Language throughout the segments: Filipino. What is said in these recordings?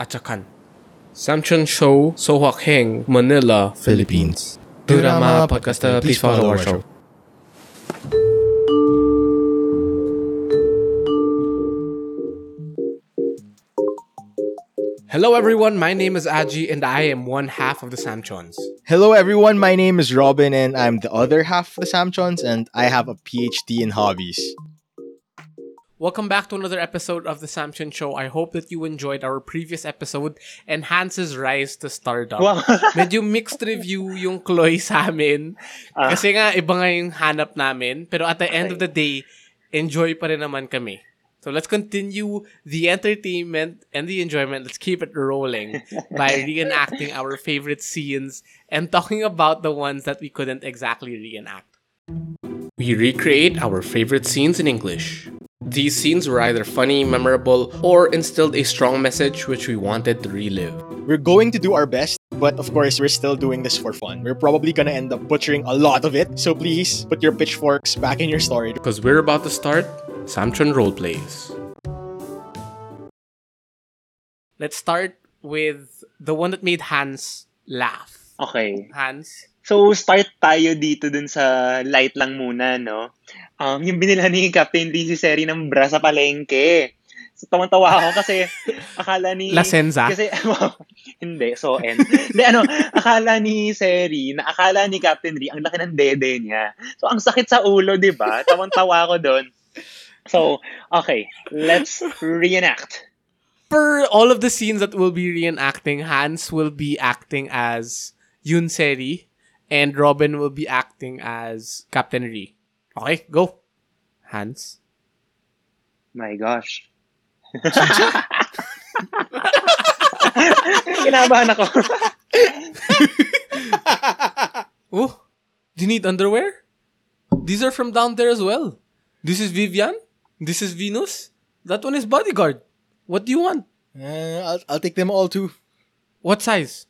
at Chakan. Show, Sohak Heng, Manila, Philippines. Durama Podcast, uh, please follow our show. Hello everyone, my name is Aji and I am one half of the Samchons. Hello, everyone. My name is Robin, and I'm the other half of the Samchons, and I have a PhD in hobbies. Welcome back to another episode of the Samson Show. I hope that you enjoyed our previous episode, Enhance's Rise to Stardom. Wow. Medyo mixed review yung Chloe sa amin. Ah. Kasi nga, iba nga yung hanap namin. Pero at the end of the day, enjoy pa rin naman kami. So let's continue the entertainment and the enjoyment. Let's keep it rolling by reenacting our favorite scenes and talking about the ones that we couldn't exactly reenact. We recreate our favorite scenes in English. These scenes were either funny, memorable, or instilled a strong message which we wanted to relive. We're going to do our best, but of course, we're still doing this for fun. We're probably gonna end up butchering a lot of it, so please put your pitchforks back in your story. Because we're about to start Samchon Roleplays. Let's start with the one that made Hans laugh. Okay. Hans, So, start tayo dito dun sa light lang muna, no? Um, yung binila ni Captain Lee si Seri ng bra sa palengke. So, tawang-tawa ako kasi akala ni... La Senza? Kasi, hindi, so end. Hindi, ano, akala ni Seri, na akala ni Captain Lee, ang laki ng dede niya. So, ang sakit sa ulo, di ba? Tawang-tawa ako doon. So, okay, let's reenact. for all of the scenes that we'll be reenacting, Hans will be acting as Yun Seri and Robin will be acting as Captain Ri. Okay, go. Hands. My gosh. Kinabahan ako. Oh, do you need underwear? These are from down there as well. This is Vivian. This is Venus. That one is Bodyguard. What do you want? Uh, I'll, I'll take them all too. What size?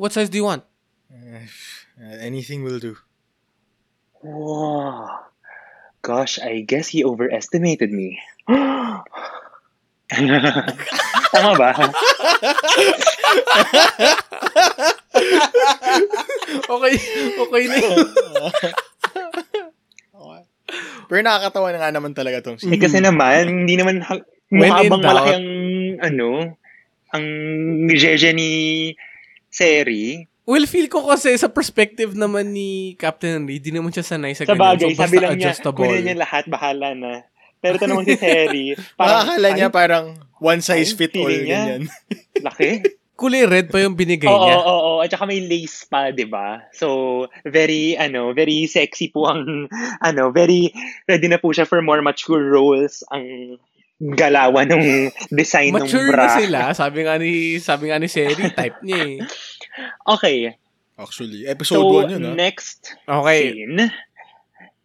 What size do you want? Uh, anything will do. Wow. Gosh, I guess he overestimated me. Tama ba? Okay, okay na yun. Pero nakakatawa na nga naman talaga tong Eh, kasi naman, hindi naman, ha- When mukha in bang doubt. malaki ang, ano, ang jeje ni Seri. Well, feel ko kasi sa perspective naman ni Captain Lee, di naman siya sanay sa Sa ganyan. bagay, so, sabi lang niya, adjustable. kunin niya lahat, bahala na. Pero ito naman si Seri, parang, Makakala niya parang one size fit all, niya. ganyan. laki. Kulay red pa yung binigay Oo, niya. oo, oo. At saka may lace pa, di ba? So, very, ano, very sexy po ang, ano, very, ready na po siya for more mature roles ang galawan ng design Mature ng bra. na sila. Sabi nga ni, sabi nga ni Seri, type niya eh. Okay. Actually, episode So, 1 yun, ah. next Okay. scene.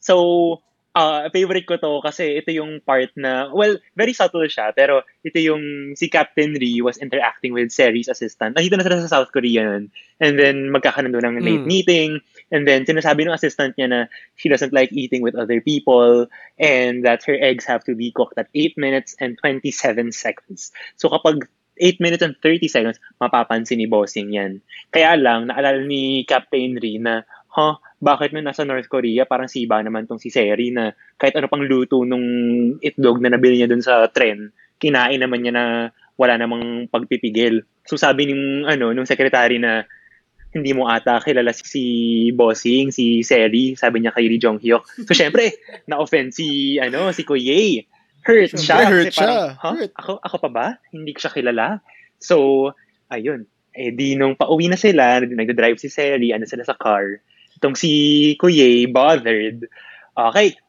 So, uh, favorite ko to kasi ito yung part na, well, very subtle siya, pero ito yung si Captain Ri was interacting with Seri's assistant. Nakita na sila sa South Korea nun. And then, magkakaroon doon ng late Hmm. meeting. And then, sinasabi ng assistant niya na she doesn't like eating with other people and that her eggs have to be cooked at 8 minutes and 27 seconds. So, kapag 8 minutes and 30 seconds, mapapansin ni Bossing yan. Kaya lang, naalala ni Captain Ri na, huh, bakit nung nasa North Korea, parang siba naman tong si Seri na kahit ano pang luto nung itlog na nabili niya dun sa tren, kinain naman niya na wala namang pagpipigil. So sabi nung, ano, nung secretary na hindi mo ata kilala si, si Bossing, si Seri, sabi niya kay Lee Jong Hyuk. So syempre, na-offend si, ano, si Kuye. Hurt Syempre, siya. hurt parang, siya. "Huh? Hurt." Ako, ako pa ba? Hindi ko siya kilala. So, ayun. Eh di nung pauwi na sila, nagdadrive si Seri, ano sila sa car. Itong si Kuye, bothered. Okay,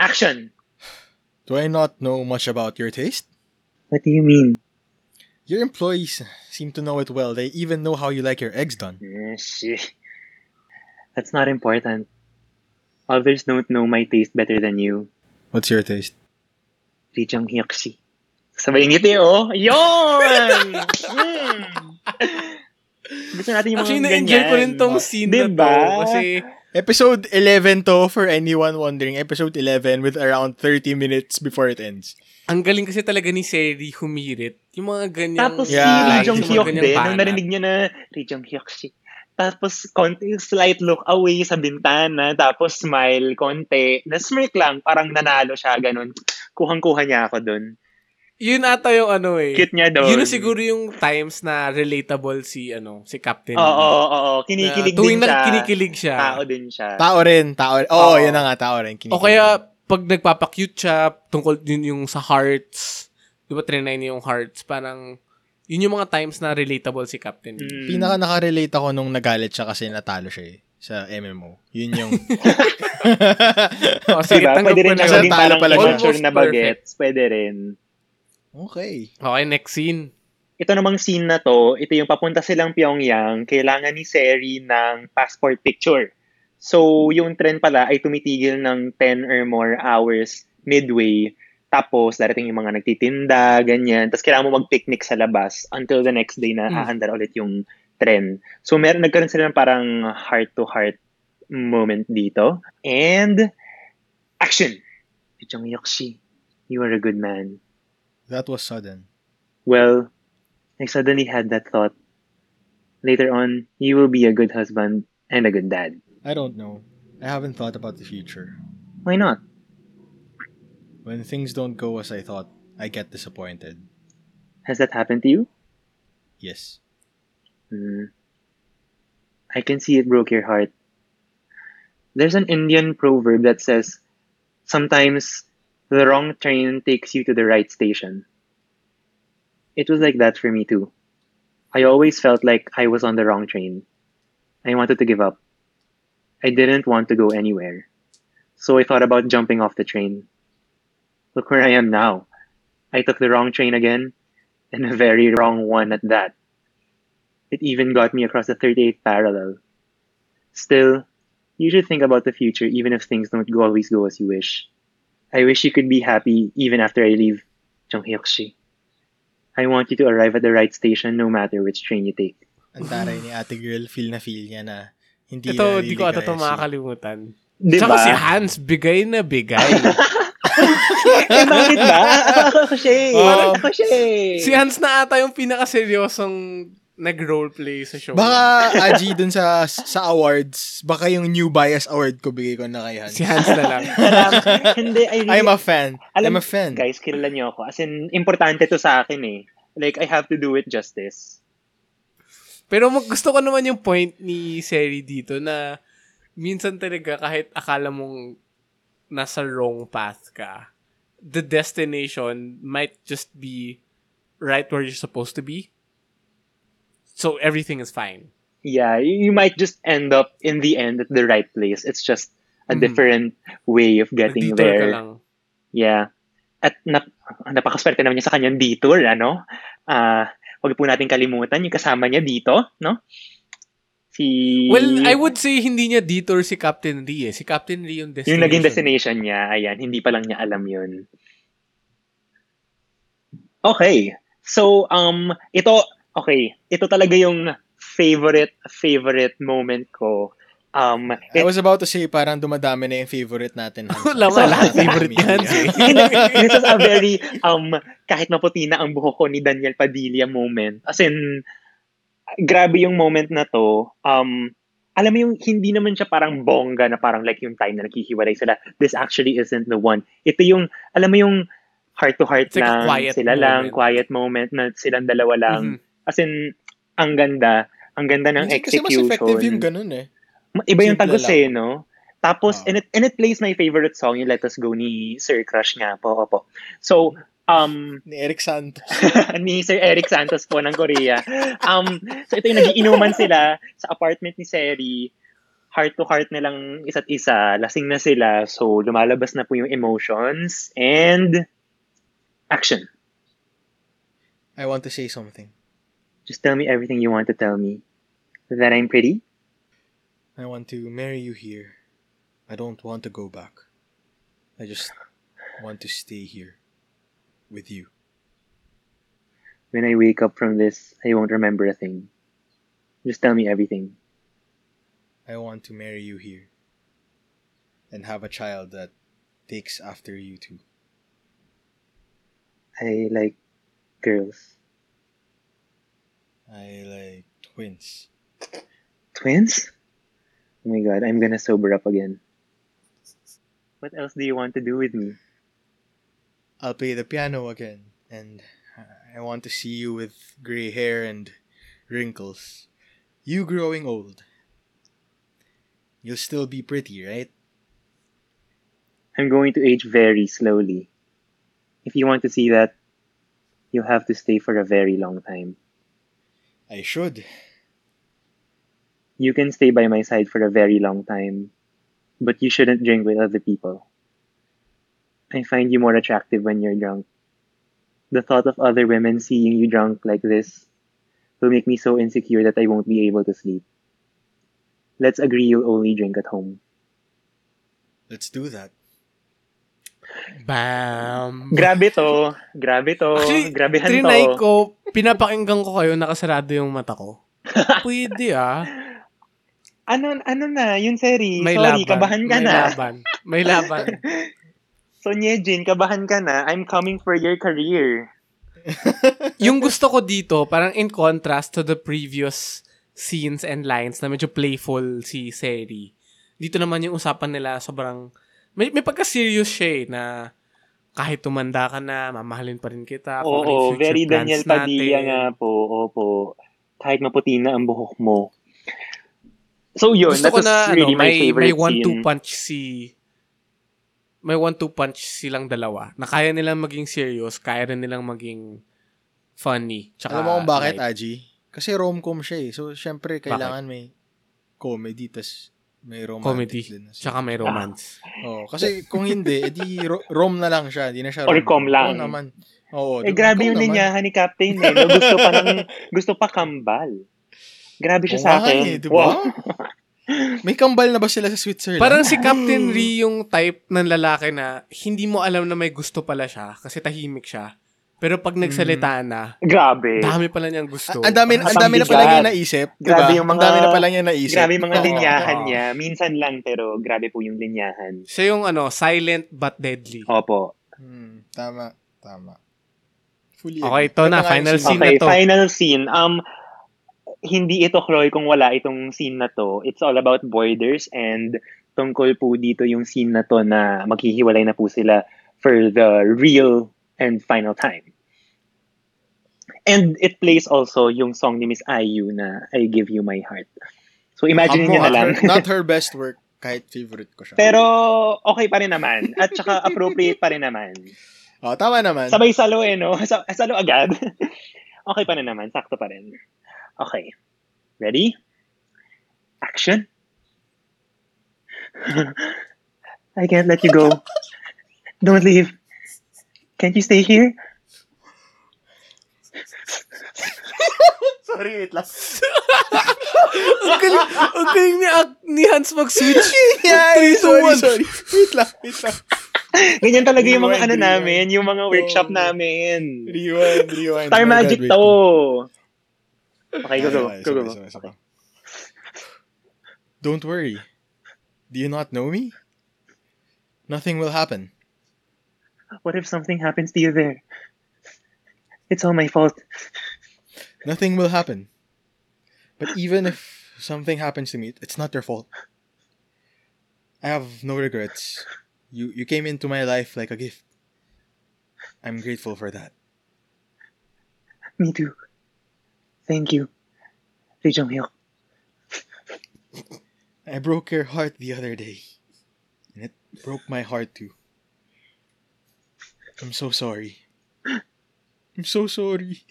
action! Do I not know much about your taste? What do you mean? Your employees seem to know it well. They even know how you like your eggs done. Eh, shit. That's not important. Others don't know my taste better than you. What's your taste? Lee Jong Hyuk si. Sabay ngiti, oh. Yun! Mm. Gusto natin yung mga Actually, ganyan. na-enjoy ko rin tong scene na to. Diba? Kasi, Episode 11 to, for anyone wondering. Episode 11 with around 30 minutes before it ends. Ang galing kasi talaga ni Seri humirit. Yung mga ganyang Tapos Yeah. si Lee Jong Hyuk din, nung narinig niya na Lee Jong Hyuk si tapos konti slight look away sa bintana, tapos smile konti. Na smirk lang, parang nanalo siya, ganun. Kuhang-kuha niya ako dun. Yun ata yung ano eh. Cute niya doon. Yun siguro yung times na relatable si ano si Captain. Oo, oo, oo. Kinikilig Na tuwing din siya. na kinikilig siya. Tao din siya. Tao rin, tao. Oo, Oo. yun na nga, tao rin. o kaya pag nagpapa-cute siya tungkol yun yung sa hearts. Di ba trinay niya yung hearts? Parang yun yung mga times na relatable si Captain. Mm. Pinaka nakarelate ako nung nagalit siya kasi natalo siya eh, sa MMO. Yun yung... O, sige, Diba? Pwede ko rin na. siya maging talo parang pala siya. immature na bagets. Pwede rin. okay. Okay, next scene. ito namang scene na to, ito yung papunta silang Pyongyang, kailangan ni Seri ng passport picture. So, yung trend pala ay tumitigil ng 10 or more hours midway. Tapos, darating yung mga nagtitinda, ganyan. Tapos, kailangan mo mag-picnic sa labas until the next day na Mm. hahandar ulit yung trend. So, meron, nagkaroon sila ng parang heart-to-heart moment dito. And, action! Jung Yokshi, you are a good man. That was sudden. Well, I suddenly had that thought. Later on, you will be a good husband and a good dad. I don't know. I haven't thought about the future. Why not? When things don't go as I thought, I get disappointed. Has that happened to you? Yes. Hmm. I can see it broke your heart. There's an Indian proverb that says, sometimes the wrong train takes you to the right station. It was like that for me too. I always felt like I was on the wrong train. I wanted to give up. I didn't want to go anywhere. So I thought about jumping off the train. Look where I am now. I took the wrong train again, and a very wrong one at that. It even got me across the 38th parallel. Still, you should think about the future even if things don't go- always go as you wish. I wish you could be happy even after I leave Jonghyokshi. I want you to arrive at the right station no matter which train you take. Ang taray ni ate girl, feel na feel niya na hindi Ito, na di ko ata ito makakalimutan. Di Tsaka ba? si Hans, bigay na bigay. eh, bakit ba? Ako siya eh. Oh. Ako siya eh. si Hans na ata yung pinakaseryosong nag-roleplay sa show. Baka, Aji, dun sa sa awards, baka yung new bias award ko bigay ko na kay Hans. Si Hans na lang. Alam, hindi, I really, I'm a fan. Alam- I'm a fan. guys, kilala niyo ako. As in, importante to sa akin eh. Like, I have to do it justice. Pero mag- gusto ko naman yung point ni Seri dito na minsan talaga kahit akala mong nasa wrong path ka, the destination might just be right where you're supposed to be. So everything is fine. Yeah, you might just end up in the end at the right place. It's just a Mhm. different way of getting Nag-detour ka there. lang. Yeah. At nap napakaswerte naman niya sa kanyang detour, ano? Ah, wag po natin kalimutan yung kasama niya dito, no? Si Well, I would say hindi niya detour si Captain Lee eh. Si Captain Lee yung destination. yung naging destination niya, ayan, hindi pa lang niya alam yun. Okay. So, um, ito, okay, ito talaga yung favorite, favorite moment ko. Um, I was about to say, parang dumadami na yung favorite natin. Wala So, lahat favorite eh. this is a very, um, kahit maputi na ang buhok ko ni Daniel Padilla moment. As in, grabe yung moment na to. Um, alam mo yung hindi naman siya parang bongga na parang like yung time na naghihiwalay sila. This actually isn't the one. Ito yung, alam mo yung heart to heart like lang, sila lang, moment. quiet moment na silang dalawa lang. Mhm. As in, ang ganda. Ang ganda ng Minsan kasi mas execution. effective yung ganun eh. Iba yung tagos eh, no? Tapos, Ah. and, it, and it plays my favorite song, yung Let Us Go ni Sir Crush nga po. Opo. So, um, Ni Eric Santos. ni Sir Eric Santos po ng Korea. Um, so, ito yung nagiinuman sila sa apartment ni Seri. Heart to heart nilang isa't isa. Lasing na sila. So, lumalabas na po yung emotions. And, action. I want to say something. Just tell me everything you want to tell me. That I'm pretty? I want to marry you here. I don't want to go back. I just want to stay here with you. When I wake up from this, I won't remember a thing. Just tell me everything. I want to marry you here. and have a child that takes after you too? I like girls. I like twins. Twins? Oh my god, I'm gonna sober up again. What else do you want to do with me? I'll play the piano again, and I want to see you with gray hair and wrinkles. You growing old. You'll still be pretty, right? I'm going to age very slowly. If you want to see that, you'll have to stay for a very long time. I should. You can stay by my side for a very long time, but you shouldn't drink with other people. I find you more attractive when you're drunk. The thought of other women seeing you drunk like this will make me so insecure that I won't be able to sleep. Let's agree you'll only drink at home. Let's do that. Bam! Grabe to. Grabe to. Actually, Grabehan trinay to. ko, pinapakinggan ko kayo, nakasarado yung mata ko. Pwede ah. Ano, ano na, yung Seri. May Sorry, laban. kabahan ka May na. laban. May laban. So, Nyejin, kabahan ka na. I'm coming for your career. yung gusto ko dito, parang in contrast to the previous scenes and lines na medyo playful si Seri. Dito naman yung usapan nila sobrang may, may pagka-serious siya eh, na kahit tumanda ka na, mamahalin pa rin kita. ano Oo, future very plans Daniel Padilla natin. nga po. Opo. Kahit maputi na ang buhok mo. So yun, Gusto that ko was na really ano, my may, favorite may one-two scene. punch si may one-two punch silang dalawa na kaya nilang maging serious, kaya rin nilang maging funny. Tsaka Alam mo kung bakit, light. Aji? Kasi rom-com siya eh. So, syempre, kailangan may comedy, tas may romantic Comedy. din. Tsaka may romance. Oh, kasi kung hindi, edi ro- rom na lang siya. Hindi na siya Or rom-com. com lang. Oo naman. Oo, Eh, grabe yung naman. linyahan ni Captain eh. No? Gusto pa ng, gusto pa kambal. Grabe siya Oo sa akin. eh, di ba? May kambal na ba sila sa Switzerland? Parang si Captain Ri yung type ng lalaki na hindi mo alam na may gusto pala siya kasi tahimik siya. Pero pag nagsalita na, Grabe. dami pala niyang gusto. Mm. Ang dami, ang Ang dami na pala niya naisip. Diba? Grabe yung Ang mga- dami na pala niya naisip. Grabe yung mga Oo. linyahan niya. Minsan lang, pero grabe po yung linyahan. Siya yung ano, silent but deadly. Opo. Hmm, tama, tama. Fully Okay, ito na, final scene. scene Okay, na to. final scene. Um, hindi ito, Chloe, kung wala itong scene na to. It's all about borders and tungkol po dito yung scene na to na maghihiwalay na po sila for the real and final time. And it plays also yung song ni Miss IU na I Give You My Heart. So imagine niyo na not lang. her- not her best work, kahit favorite ko siya. Pero okay pa rin naman. At saka appropriate pa rin naman. oh, tama naman. Sabay salo eh, no? Sa- Salo agad. okay pa rin naman. Sakto pa rin. Okay. Ready? Action. I can't let you go. Don't leave. Can't you stay here? Sorry, wait lang. ang galing, ang galing ni, ni Hans mag-switch. yeah, Three, two, sorry, one. sorry. Wait lang, wait lang. Ganyan talaga yung mga Rewind, ano rewind. namin, yung mga workshop Oh. namin. Rewind, rewind. Star Oh Magic God, to. Okay, go, go. Go, go. Don't worry. Do you not know me? Nothing will happen. What if something happens to you there? It's all my fault. Nothing will happen. But even if something happens to me, it's not your fault. I have no regrets. You you came into my life like a gift. I'm grateful for that. Me too. Thank you. Lee Jong-hyuk. I broke your heart the other day. And it broke my heart too. I'm so sorry. I'm so sorry.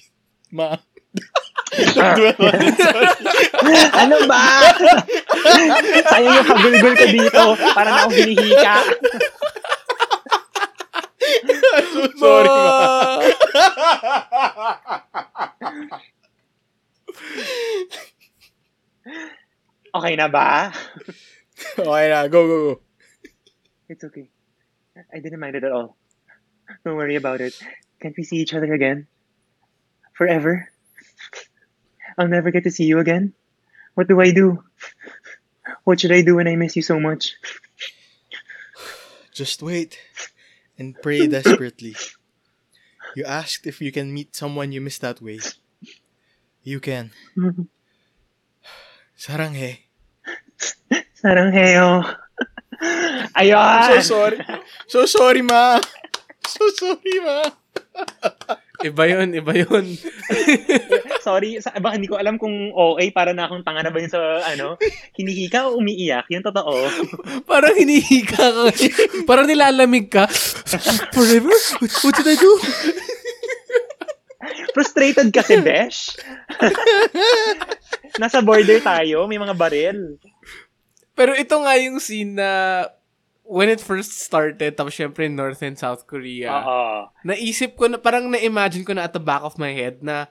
Ma. Ano ba? Sayang yung hagulgol ko dito. Para na akong hinihika. So sorry, ma. Okay na ba? okay na, go, go, go. It's okay. I didn't mind it at all. Don't worry about it. Can't we see each other again? Forever? I'll never get to see you again? What do I do? What should I do when I miss you so much? Just wait and pray desperately. You asked if you can meet someone you miss that way. You can. Saranghe. Sarangheo. Oh. Ayun. I'm so sorry. So sorry, ma. So sorry, ma. Iba yun, iba yun. Sorry, sa, baka hindi ko alam kung OA para na akong tanga na ba yun sa ano, hinihika o umiiyak, yung totoo. Parang hinihika ka. Parang nilalamig ka. Forever? What, what did I do? Frustrated kasi, Besh. Nasa border tayo, may mga baril. Pero ito nga yung scene na when it first started, tapos syempre North and South Korea, Oo. naisip ko na, parang na-imagine ko na at the back of my head na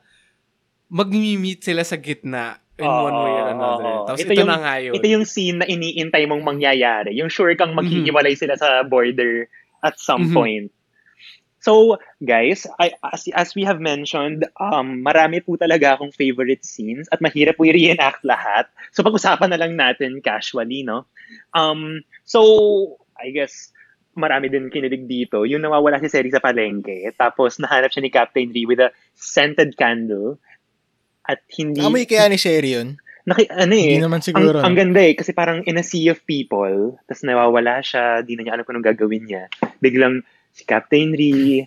mag-meet sila sa gitna in Oo, one way or another. oo. Tapos Ito ito, yung- na nga yun. Ito yung scene na iniintay mong mangyayari. Yung sure kang maghihiwalay sila sa border at some Mhm. point. So, guys, I, as, as we have mentioned, um, marami po talaga akong favorite scenes at mahirap po i-reenact lahat. So, pag-usapan na lang natin casually, no? Um, so, I guess, marami din kinilig dito. Yung nawawala si Seri sa palengke, tapos nahanap siya ni Captain Lee with a scented candle at hindi... Amoy kaya ni Sherry yun? Naki, ano eh, Hindi naman ang, siguro. ang ganda eh, kasi parang in a sea of people, tapos nawawala siya, di na niya alam kung anong gagawin niya. Biglang si Captain Ri,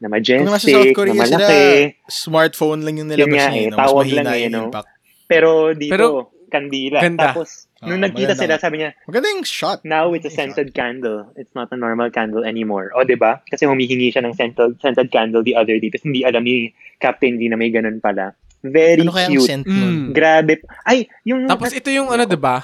na majestic, Korea na sila, malaki. smartphone lang yung Yun nilabas niya. eh, no? Mas tawag mahina lang eh, no? impact. Pero dito, Pero- kandila. Ganda. Tapos, nung Oo, nagkita maganda sila, nga. sabi niya, Maganda yung shot. now it's a scented candle. It's not a normal candle anymore. O, di ba? Kasi humihingi siya ng scented, scented candle the other day, tapos hindi alam ni Captain Lee na may ganun pala. Very Ano cute. scent? Mm. Grabe. Ay, yung... Tapos ito yung ano, 'di ba?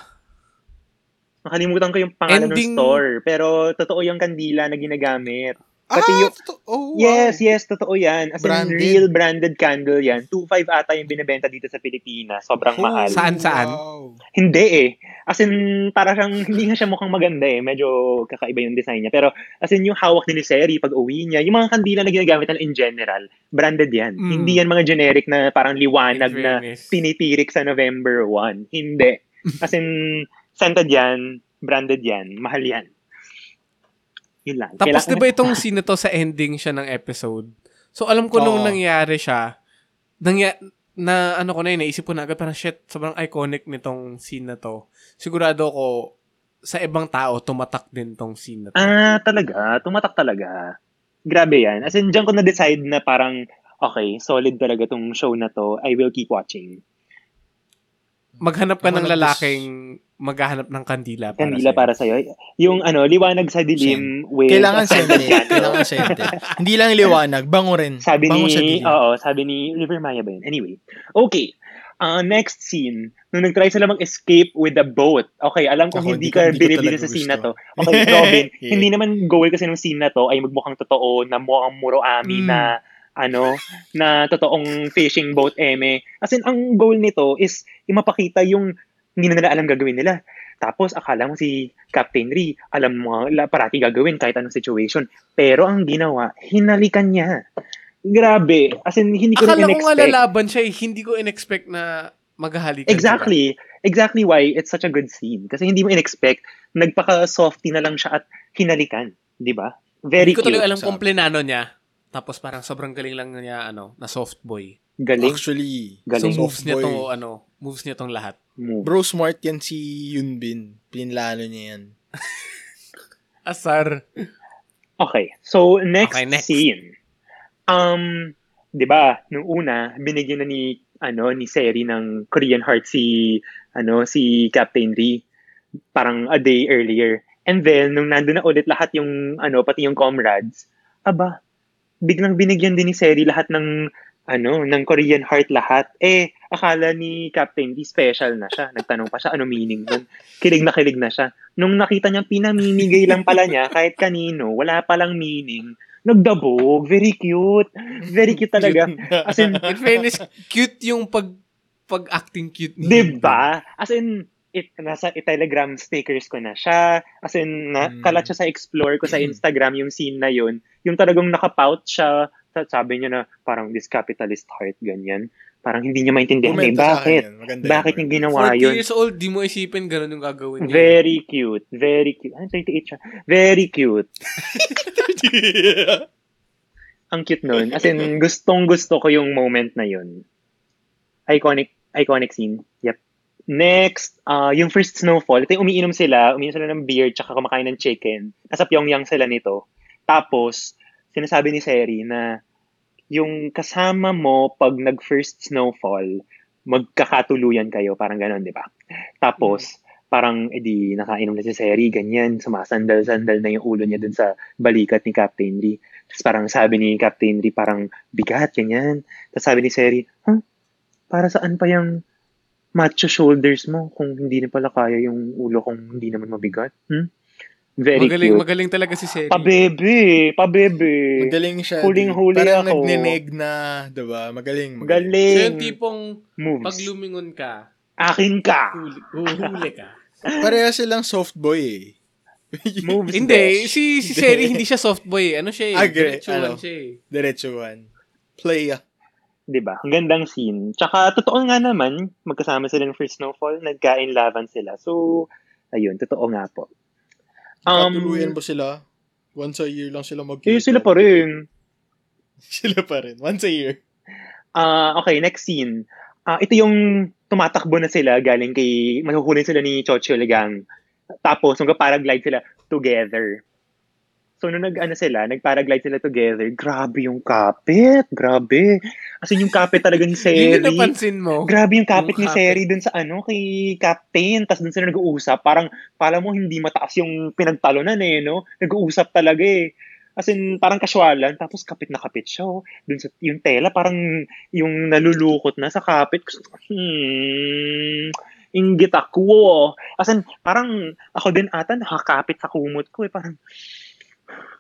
Nakalimutan ko yung pangalan Ending- ng store. Pero totoo yung kandila na ginagamit. Ah, Pati yung- to- oh, wow. Yes, yes, totoo yan. As in, Branded. real branded candle yan. 2.5 ata yung binibenta dito sa Pilipinas. Sobrang Oh, mahal. Saan, saan? Wow. Hindi eh. As in, para siyang, hindi nga siya mukhang maganda eh. Medyo kakaiba yung design niya. Pero, as in, yung hawak ni Seri pag uwi niya, yung mga kandila na ginagamit nila in general, branded yan. Mm. Hindi yan mga generic na parang liwanag In na tinitirik sa November 1. Hindi. As in, scented yan, branded yan, mahal yan. Yun lang. Tapos Kailangan- 'di ba itong scene to sa ending siya ng episode. So alam ko nung Oo. nangyari siya, nangya, na ano ko na yun, naisip ko na agad parang shit, sobrang iconic nitong scene na to. Sigurado ko sa ibang tao tumatak din tong scene na to. Ah, talaga? Tumatak talaga. Grabe yan. As in, dyan ko na-decide na parang, okay, solid talaga tong show na to. I will keep watching. Maghanap ka ng lalaking maghahanap ng kandila para Kandila sa'yo. para sa'yo. Yung ano, liwanag sa dilim with Kailangan sente. Kailangan sente. Hindi lang liwanag, bango rin. Sabi bango sa ni, dilim. oo, sabi ni River Maya ba yun? Anyway. Okay. Uh, next scene, nung nag-try sila mag-escape with the boat. Okay, alam ko Ako, hindi ka hindi sa scene na to. Okay, Robin, Yeah. hindi naman goal kasi ng scene na to ay magmukhang totoo na mukhang muro ami Mm. na ano, na totoong fishing boat eme. As in, ang goal nito is yung mapakita yung hindi na nila alam gagawin nila. Tapos, akala mo si Captain Ri, alam mo la- parati gagawin kahit anong situation. Pero ang ginawa, hinalikan niya. Grabe. As in, hindi ko Akala rin ko nga in-expect. lalaban siya eh. Hindi ko in-expect na maghahalikan Exactly. Exactly why it's such a good scene. Kasi hindi mo in-expect, nagpaka-softy na lang siya at hinalikan. Di ba? sila. Very Hindi ko tuloy alam kung plinano niya. Tapos parang sobrang galing lang niya, ano, na soft boy. Galing. Actually, So Galing. moves soft niya boy. tong, ano, moves niya tong lahat. Move. Bro, smart yan si Yunbin. Pinlano niya yan. Asar. Okay. So, next, Okay, next. scene. Um, 'di ba, nung una, binigyan na ni ano ni Seri ng Korean Heart si ano si Captain Ri parang a day earlier. And then nung nandun na ulit lahat yung ano pati yung comrades, aba, biglang binigyan din ni Seri lahat ng ano ng Korean Heart lahat. Eh, akala ni Captain Ri special na siya. Nagtanong pa siya ano meaning nun. Kilig na kilig na siya. Nung nakita niya pinamimigay lang pala niya kahit kanino, wala palang meaning. Nagdabog, very cute. Very cute talaga. As in, In fairness, cute yung pag pag-acting cute niya. Diba? As in, it, nasa i-telegram stickers ko na siya. As in, na, Mm. kalat siya sa explore ko sa Instagram yung scene na yun. Yung talagang nakapout siya. Sabi niya na parang this capitalist heart, ganyan. Parang hindi niya maintindihan eh. Sa akin Bakit? Bakit yun. niya ginawa 40 yun? years old, di mo isipin ganun yung gagawin niya. Very cute. Very cute. Ano, 38 siya? Very cute. Ang cute nun. As in, gustong gusto ko yung moment na yun. Iconic, iconic scene. Yep. Next, uh, yung first snowfall. Ito yung umiinom sila. Umiinom sila ng beer tsaka kumakain ng chicken. Nasa Pyongyang sila nito. Tapos, sinasabi ni Seri na yung kasama mo pag nag-first snowfall, magkakatuluyan kayo. Parang ganon, di ba? Tapos, parang edi nakainom na si Seri, ganyan, sumasandal-sandal na yung ulo niya dun sa balikat ni Captain Lee. Tapos parang sabi ni Captain Lee, parang bigat, ganyan. Tapos sabi ni Seri, huh? Para saan pa yung macho shoulders mo kung hindi na pala kaya yung ulo kung hindi naman mabigat? Hmm? Very Magaling, cute. magaling talaga si Seri. Pabebe, pabebe. Magaling siya. Huling-huli Parang ako. nagninig na, diba? Magaling. magaling. So Galing. yung tipong Moves. pag lumingon ka, Akin ka. huli, huhuli ka. Pareha silang soft boy eh. Moves. hindi, si, si Seri hindi siya soft boy. eh. Ano siya eh? Agre, Diretsuhan ano? siya eh. Diretsuhan. Play. ah. 'di ba? Ang gandang scene. Tsaka totoo nga naman, magkasama sila ng First Snowfall, nagkain laban sila. So, ayun, totoo nga po. Katuluyan ba sila? Once a year lang sila magkita. eh, sila pa rin. Sila pa rin. Once a year. Ah, okay, next scene. Ah, ito yung tumatakbo na sila galing kay mahuhuli sila ni Chocho Legang. Tapos nagpa-paraglide sila together. So nung nag ano sila, nag-paraglide sila together, grabe yung kapit, grabe. As in yung kapit talaga ni Seri. yung napansin mo. Grabe yung kapit Yung ni kapit. Seri dun sa ano, kay Captain. Tapos dun sila nag-uusap. Parang, pala mo hindi mataas yung pinagtalunan eh, no? Nag-uusap talaga eh. As in, parang kaswalan. Tapos kapit na kapit siya, oh. Dun sa, yung tela, parang yung nalulukot na sa kapit. Hmm, inggit ako. oh. As in, parang ako din ata nakakapit sa kumot ko eh. Parang,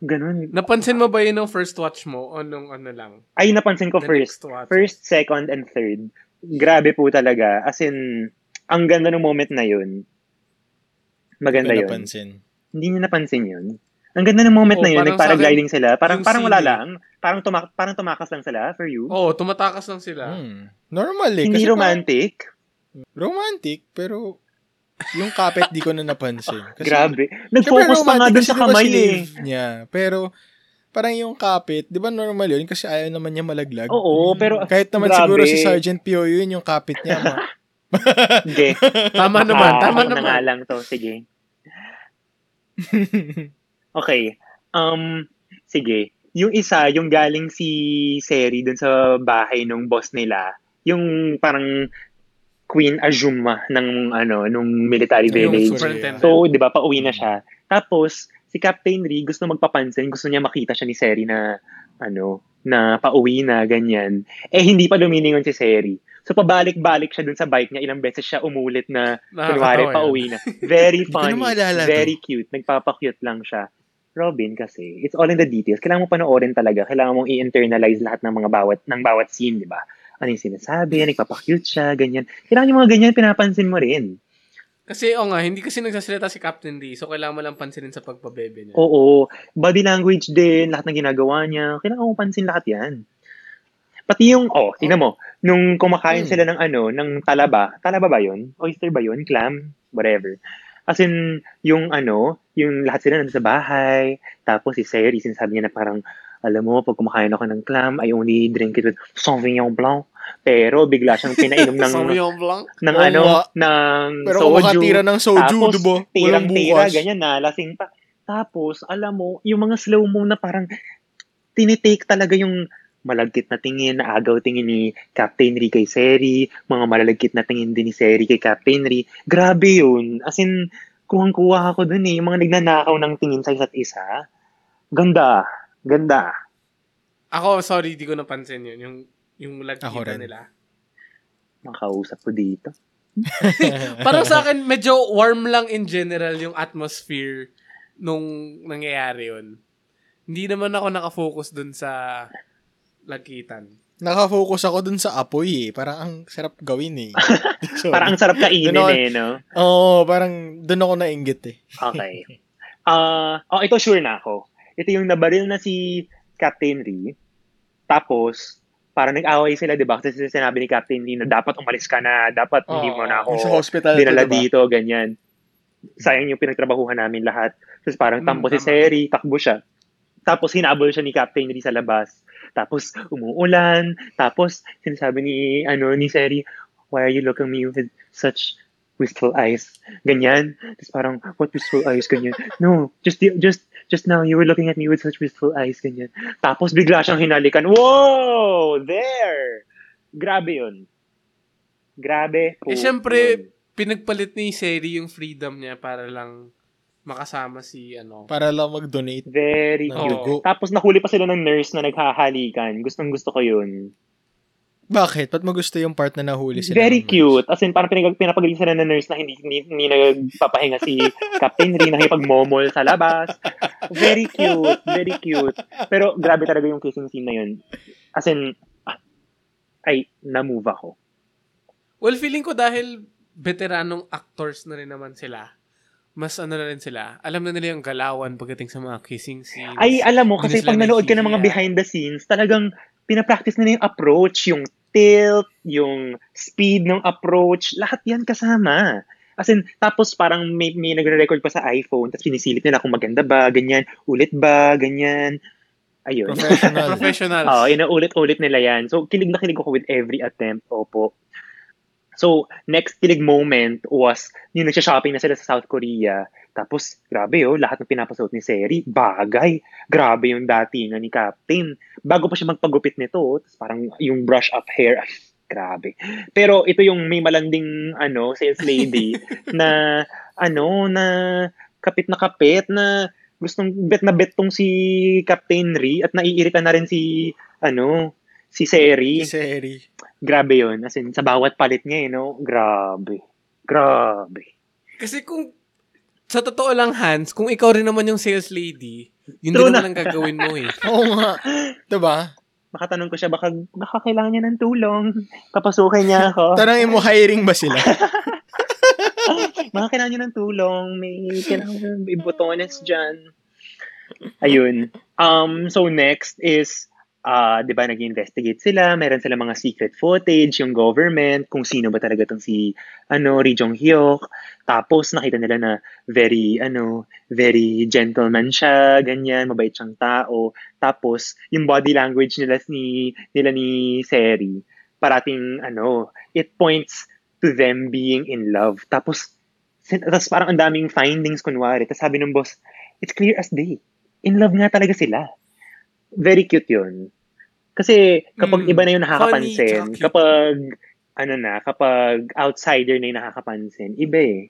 ganun. Napansin mo ba yun ng first watch mo o nung ano lang? Ay, napansin ko the first. First, second, and third. Grabe po talaga. As in, ang ganda ng moment na yun. Maganda Hindi yun. napansin. Hindi niyo napansin yun? Ang ganda ng moment Oo, na yun. parang Nagparagliding sila. Parang, parang wala lang. Parang, tuma- parang tumakas lang sila for you. Oo, tumatakas lang sila. Hmm. Normal eh. Hindi kasi romantic. parang- romantic, pero yung kapit di ko na napansin. Kasi, Grabe. Nag-focus pa nga dun sa diba kamay eh. niya. Pero, parang yung kapit, di ba normal yun? Kasi ayaw naman niya malaglag. Oo, pero Kahit naman grabe. siguro si Sergeant Pio yun, yung kapit niya. ma- Hindi. Tama naman, Ah, tama ako na nga naman. lang to. Sige. Okay. Um, sige. Yung isa, yung galing si Seri dun sa bahay nung boss nila, yung parang Queen Azuma ng ano, nung military village. So, 'di ba, pauwi na siya. Tapos si Captain Ri gusto magpapansin, gusto niya makita siya ni Seri na ano, na pauwi na ganyan. Eh hindi pa lumilingon si Seri. So pabalik-balik siya dun sa bike niya, ilang beses siya umulit na kunwari pauwi na. Very funny, very cute, nagpapa-cute lang siya. Robin kasi, it's all in the details. Kailangan mo panoorin talaga. Kailangan mong i-internalize lahat ng mga bawat ng bawat scene, di ba? Ano yung sinasabi, nagpapa-cute siya, ganyan. Kailangan yung mga ganyan, pinapansin mo rin. Kasi, o nga, hindi kasi nagsasalita si Captain D. So, kailangan mo lang pansinin sa pagpabebe niya. Oo, body language din, lahat ng ginagawa niya. Kailangan mo pansin lahat yan. Pati yung, oh, tingnan mo, nung kumakain Hmm. sila ng ano, ng talaba, talaba ba yun? Oyster ba yun? Clam? Whatever. As in, yung ano, yung lahat sila nandun sa bahay, tapos si Seri, sinasabi niya na parang, alam mo, pag kumakain ako ng clam, I only drink it with Sauvignon Blanc. Pero bigla siyang pinainom ng, Sauvignon Blanc. ng ano, ng Pero soju. makatira ng soju, Tapos, diba? Tirang-tira, ganyan na, lasing pa. Tapos, alam mo, yung mga slow-mo na parang tinitake talaga yung malagkit na tingin, na agaw tingin ni Captain Ri kay Seri, mga malalagkit na tingin din ni Seri kay Captain Ri. Grabe yun. As in, kuhang-kuha ako dun eh. Yung mga nagnanakaw ng tingin sa isa't isa. Ganda. Ganda. Ako, sorry, di ko napansin yun. Yung, yung Ako lagkita nila. Makausap ko dito. Parang sa akin, medyo warm lang in general yung atmosphere nung nangyayari yun. Hindi naman ako nakafocus dun sa lagkitan. Nakafocus ako dun sa apoy eh. Parang ang sarap gawin eh. So, Parang ang sarap kainin Ganon. eh, no? Oo, parang dun ako nainggit eh. Okay. Ah, oh, ito sure na ako. Ito yung nabaril na si Captain Ri. Tapos, parang nag-away sila, di ba? Kasi sinabi ni Captain Lee na dapat umalis ka na, dapat hindi mo na Yung sa ako hospital. dinala diba? dito, ganyan. Sayang yung pinagtrabahuhan namin lahat. Tapos parang Mm, tampo si tama. Seri, takbo siya. Tapos hinabol siya ni Captain Lee sa labas. Tapos umuulan. Tapos sinasabi ni, ano, ni Seri, why are you looking at me with such wistful eyes? Ganyan. Tapos parang, what wistful eyes? Ganyan. No, just, just, just now you were looking at me with such wistful eyes. Ganyan. Tapos bigla siyang hinalikan. Whoa! There! Grabe yun. Grabe po Eh, syempre, yun. pinagpalit ni Seri yung freedom niya para lang makasama si ano. Para lang mag-donate. Very cute. dugo. Tapos nahuli pa sila ng nurse na naghahalikan. Gustong gusto ko yun. Bakit? Ba't mo gusto yung part na nahuli sila? Very cute. As in, parang pinag pinapagaling sila ng nurse na hindi, hindi, hindi nagpapahinga si Captain Rin, nakipag-momol sa labas. Very cute. Very cute. Pero grabe talaga yung kissing scene na yun. As in, ah, ay, na-move ako. Well, feeling ko dahil veteranong actors na rin naman sila, mas ano na rin sila, alam na nila yung galawan pagdating sa mga kissing scenes. Ay, alam mo, kasi pag nanood ka ng mga behind the scenes, talagang pinapractice nila yung approach, yung tilt, yung speed ng approach, lahat yan kasama. As in, tapos parang may, may nagre-record pa sa iPhone, tapos pinisilip nila kung maganda ba, ganyan, ulit ba, ganyan. Ayun. Professional. Professionals. Oo, inaulit-ulit nila yan. So, kilig na kilig ako with every attempt. Opo. So, next kilig moment was yung nagsha-shopping na sila sa South Korea. Tapos, grabe oh, lahat ng pinapasuot ni Seri, bagay. Grabe yung datingan ni Captain. Bago pa siya magpagupit nito, oh, tapos parang yung brush up hair, ay, grabe. Pero ito yung may malanding ano, sales lady na ano, na kapit na kapit na gustong bet na bet tong si Captain Ri at naiirita na rin si ano, si Seri. Seri. Grabe yun. As in, sa bawat palit niya, eh, no? Grabe. Grabe. Kasi kung sa totoo lang, Hans, kung ikaw rin naman yung sales lady, yun True din na. naman ang gagawin mo eh. Oo nga. Diba? Makatanong ko siya, baka, baka kailangan niya ng tulong. Papasukin niya ako. Tanangin mo, hiring ba sila? Baka kailangan niya ng tulong. May kailangan may botones dyan. Ayun. Um, so next is, uh, di ba, nag-investigate sila. Meron sila mga secret footage, yung government, kung sino ba talaga tong si, ano, Ri Jong Hyuk. Tapos nakita nila na very, ano, very gentleman siya, ganyan, mabait siyang tao. Tapos, yung body language nila ni, nila ni Seri, parating, ano, it points to them being in love. Tapos, tapos parang ang daming findings, kunwari. Tapos sabi ng boss, it's clear as day. In love nga talaga sila. Very cute yun. Kasi kapag Mm. iba na yung Funny, nakakapansin, cute. kapag, ano na, kapag outsider na yung nakakapansin, iba eh.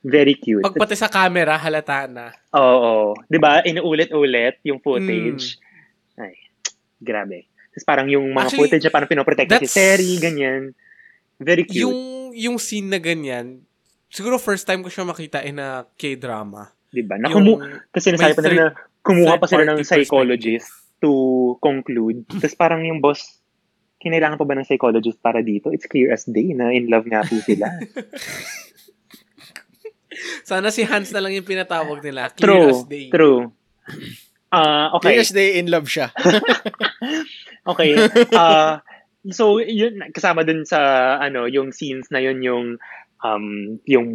Very cute. Pag pati sa camera, halata na. Oo. Di ba? Inuulit-ulit yung footage. Ay, grabe. Tapos parang yung mga. Actually, footage na parang pinoprotect si Seri, ganyan. Very cute. Yung, yung scene na ganyan, siguro first time ko siya makita in a K-drama. Di ba? Yung Nakumu- kasi nasabi pa nila na kumuha pa sila ng psychologist to conclude. Tapos parang yung boss, kinailangan pa ba ng psychologist para dito? It's clear as day na in love nga po sila. Sana si Hans na lang yung pinatawag nila. Clear true. as day. True. Ah, okay. Yes, they in love siya. Okay. Ah, so yun kasama dun sa ano, yung scenes na yun yung um yung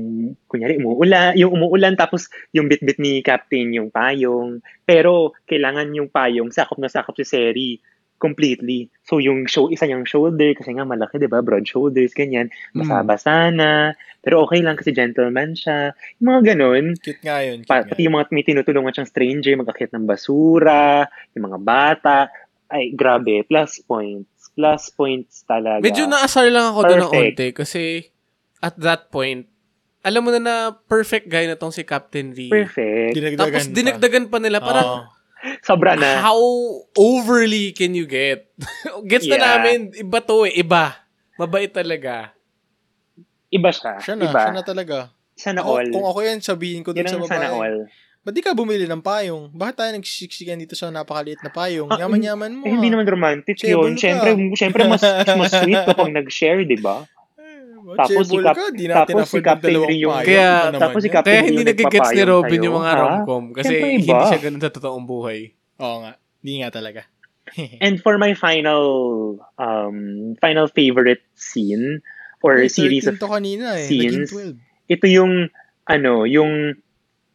kunyari umuulan, yung umuulan tapos yung bit-bit ni Captain yung payong. Pero kailangan yung payong sakop na sakop si Seri completely. So yung show isa niyang shoulder kasi nga malaki 'di ba, broad shoulders ganyan. Basa-basa na. Pero okay lang kasi gentleman siya. Yung mga ganun. Cute nga yun. Cute Pa- nga. pati yung mga may tinutulungan siyang stranger, mag-akit ng basura, yung mga bata. Ay, grabe. Plus points. Plus points talaga. Medyo naasar lang ako doon ng onte kasi at that point, alam mo na na perfect guy na tong si Captain Lee. Perfect. Dinagdagan Tapos pa. dinagdagan pa nila. Parang. Sobra na. how overly can you get? Gets na Yeah. namin, iba to eh, iba. Mabait talaga. Iba siya. Siya na, Iba. siya na talaga. Sana Ako, all. kung ako yan, sabihin ko dun sa ang sana babae. all. Ba't di ka bumili ng payong? Bakit tayo nagsisiksikan dito sa napakaliit na payong? Ah, Yaman-yaman mo. Eh, hindi ah. naman romantic Chebol yun. Siyempre, siyempre mas, mas sweet kapag nag-share, di ba? Tapos si Cap- ka, di natin tapos si Captain dalawang Rio yung-. Kaya- tapos si. Captain Kaya hindi nagigets ni Robin yung mga rom-com. Kasi Siyempre hindi siya ganun sa totoong buhay. Oo nga. Hindi nga talaga. And for my final um final favorite scene or May series 13 of to kanina eh. scenes. Naging 12. ito yung ano, yung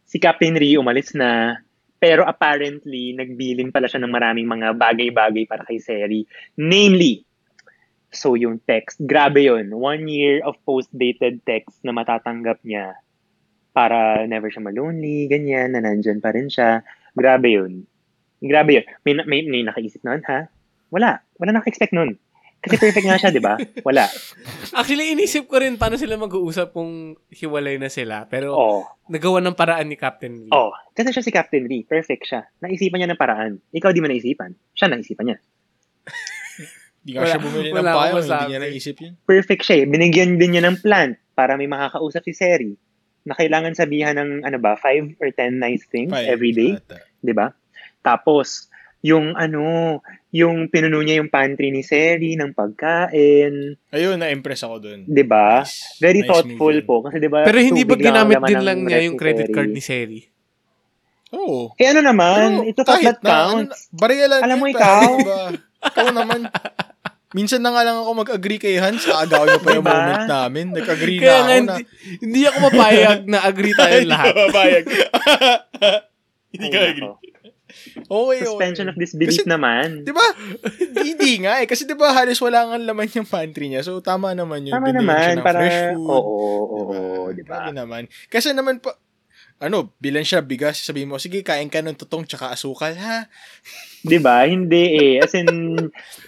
si Captain Ri umalis na pero apparently nagbilin pala siya ng maraming mga bagay-bagay para kay Seri. Namely, so yung text, grabe yon One year of post-dated text na matatanggap niya para never siya malonely, ganyan, na nandyan pa rin siya. Grabe yun. Grabe yun. May, may, may nakaisip nun, ha? Wala. Wala naka-expect nun. Kasi perfect nga siya, di ba? Wala. Actually, inisip ko rin paano sila mag-uusap kung hiwalay na sila. Pero Oh. nagawa ng paraan ni Captain Lee. Oh, kasi siya si Captain Lee. Perfect siya. Naisipan niya ng paraan. Ikaw di mo naisipan. Siya naisipan niya. Hindi nga Wala- siya bumili ng payo. Hindi niya naisip yun. Perfect siya eh. Binigyan din niya ng plant para may makakausap si Seri na kailangan sabihan ng ano ba, 5 or 10 nice things Five, every day. 'di ba? Tapos, yung ano, yung pinuno niya yung pantry ni Seri ng pagkain, Ayun, na-impress ako dun. 'di ba? Nice. Very Nice thoughtful po kasi 'di ba? Pero hindi ba ginamit din ng lang niya yung credit Seri? card ni Seri? Oo. Eh ano naman, Pero ito kahit kahit na, ano counts. na, barya lang Alam mo ikaw? diba? Ikaw naman. Minsan na nga lang ako mag-agree kay Hans. Aagawin mo pa yung Diba? moment namin. Nag-agree Kaya na ako na. hindi, hindi ako mapayag na agree tayo lahat. Papayag. Hindi Ay, ka nako. agree. Okay, Suspension okay. of disbelief Kasi- naman. Di ba? hindi, hindi nga eh. Kasi di ba halos wala nga laman yung pantry niya. So tama naman yun. Tama Binigyan naman, siya ng para, fresh food. oo, oo, Diba? di ba? Naman. Kasi naman pa, ano, bilan siya bigas, sabihin mo, sige, kain ka ng tutong tsaka asukal, ha? Di ba? Hindi eh. As in,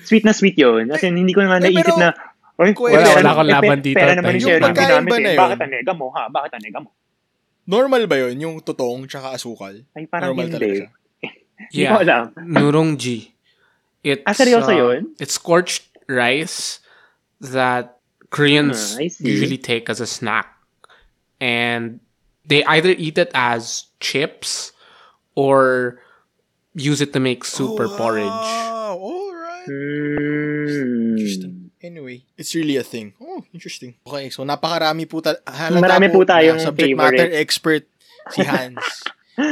sweet na sweet yun. As in, hindi ko nga Eh, naisip pero- na, Oy, Wala, wala akong laban dito, Pera naman. Yung pagkain ginamit ba eh. na yun? Bakit anega mo, ha? Bakit anega mo? Normal ba yun, yung tutong tsaka asukal? Ay, parang Normal talaga hindi. Hindi ko Yeah. alam. Nurong G. It's, Ah, seryoso uh, yun? It's scorched rice that Koreans see. usually take as a snack. And they either eat it as chips or use it to make soup or porridge. Wow, alright. Hmm. Interesting. Anyway, it's really a thing. Oh, interesting. Okay, so napakarami po ta- Marami po na tayong subject favorite. matter expert si Hans.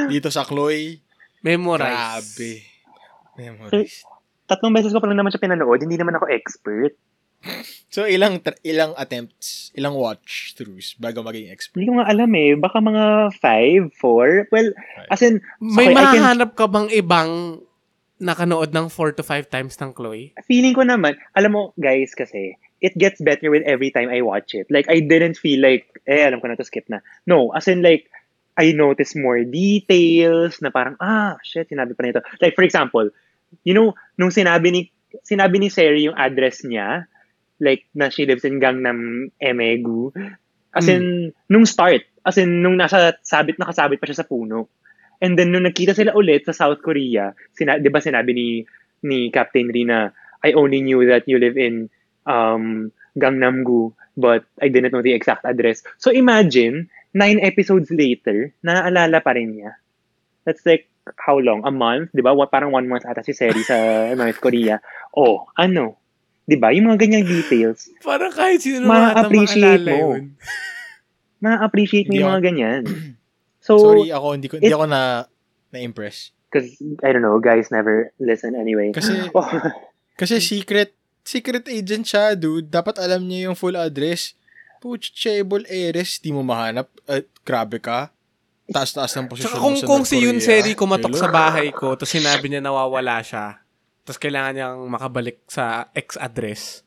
dito sa Chloe. Memorize. Grabe. Memories. Tatlong beses ko pa lang naman siya pinanood. Hindi naman ako expert. So, ilang tra- ilang attempts, ilang watch throughs bago maging expert? Hindi ko nga alam eh. Baka mga five, four. Well, as in, May Okay, I can- mahanap ka bang ibang nakanood ng 4 to 5 times ng Chloe? feeling ko naman, alam mo, guys, kasi, it gets better with every time I watch it. Like, I didn't feel like, eh, alam ko na to, skip na. No, as in like, I notice more details na parang, ah, shit, sinabi pa nito. Like, for example, you know, nung sinabi ni, sinabi ni Seri yung address niya, like, na she lives in Gangnam Emegu, as in, nung start, as in, nung nasa sabit, nakasabit pa siya sa puno. And then, nung nagkita sila ulit sa South Korea, sina, di ba sinabi ni, ni Captain Ri na, I only knew that you live in um, Gangnam-gu, but I didn't know the exact address. So imagine, nine episodes later, naaalala pa rin niya. That's like, how long? A month? Di ba? Parang one month ata si Seri sa North Korea. Oh, ano? Di ba? Yung mga ganyang details, Parang kahit sino naman Ma-appreciate mo. ma-appreciate mo yung ako- mga ganyan. So, Sorry, ako hindi ko hindi it- ako na na-impress. because, I don't know, guys never listen anyway. Kasi Oh, kasi secret secret agent siya, dude. Dapat alam niya yung full address. Puchable Eres, di mo mahanap. At grabe ka. Taas-taas ng posisyon Tsaka mo kung, sa kung North si Yun. Seri kumatok Hello? sa bahay ko, tapos sinabi niya nawawala siya, tapos kailangan niyang makabalik sa ex-address,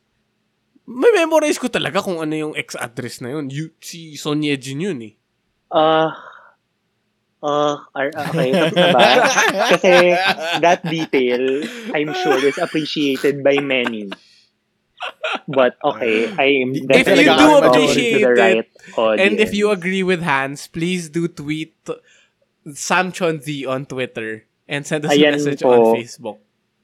may memorize ko talaga kung ano yung ex-address na yun. You, si Son Ye-jin yun eh. Uh, uh, ar- okay, tapos na ba? Kasi that detail, I'm sure, is appreciated by many. But okay, I'm If definitely you do appreciate it, right audience. And if you agree with Hans, please do tweet Samchon Z on Twitter and send us Ayan a message po. on Facebook.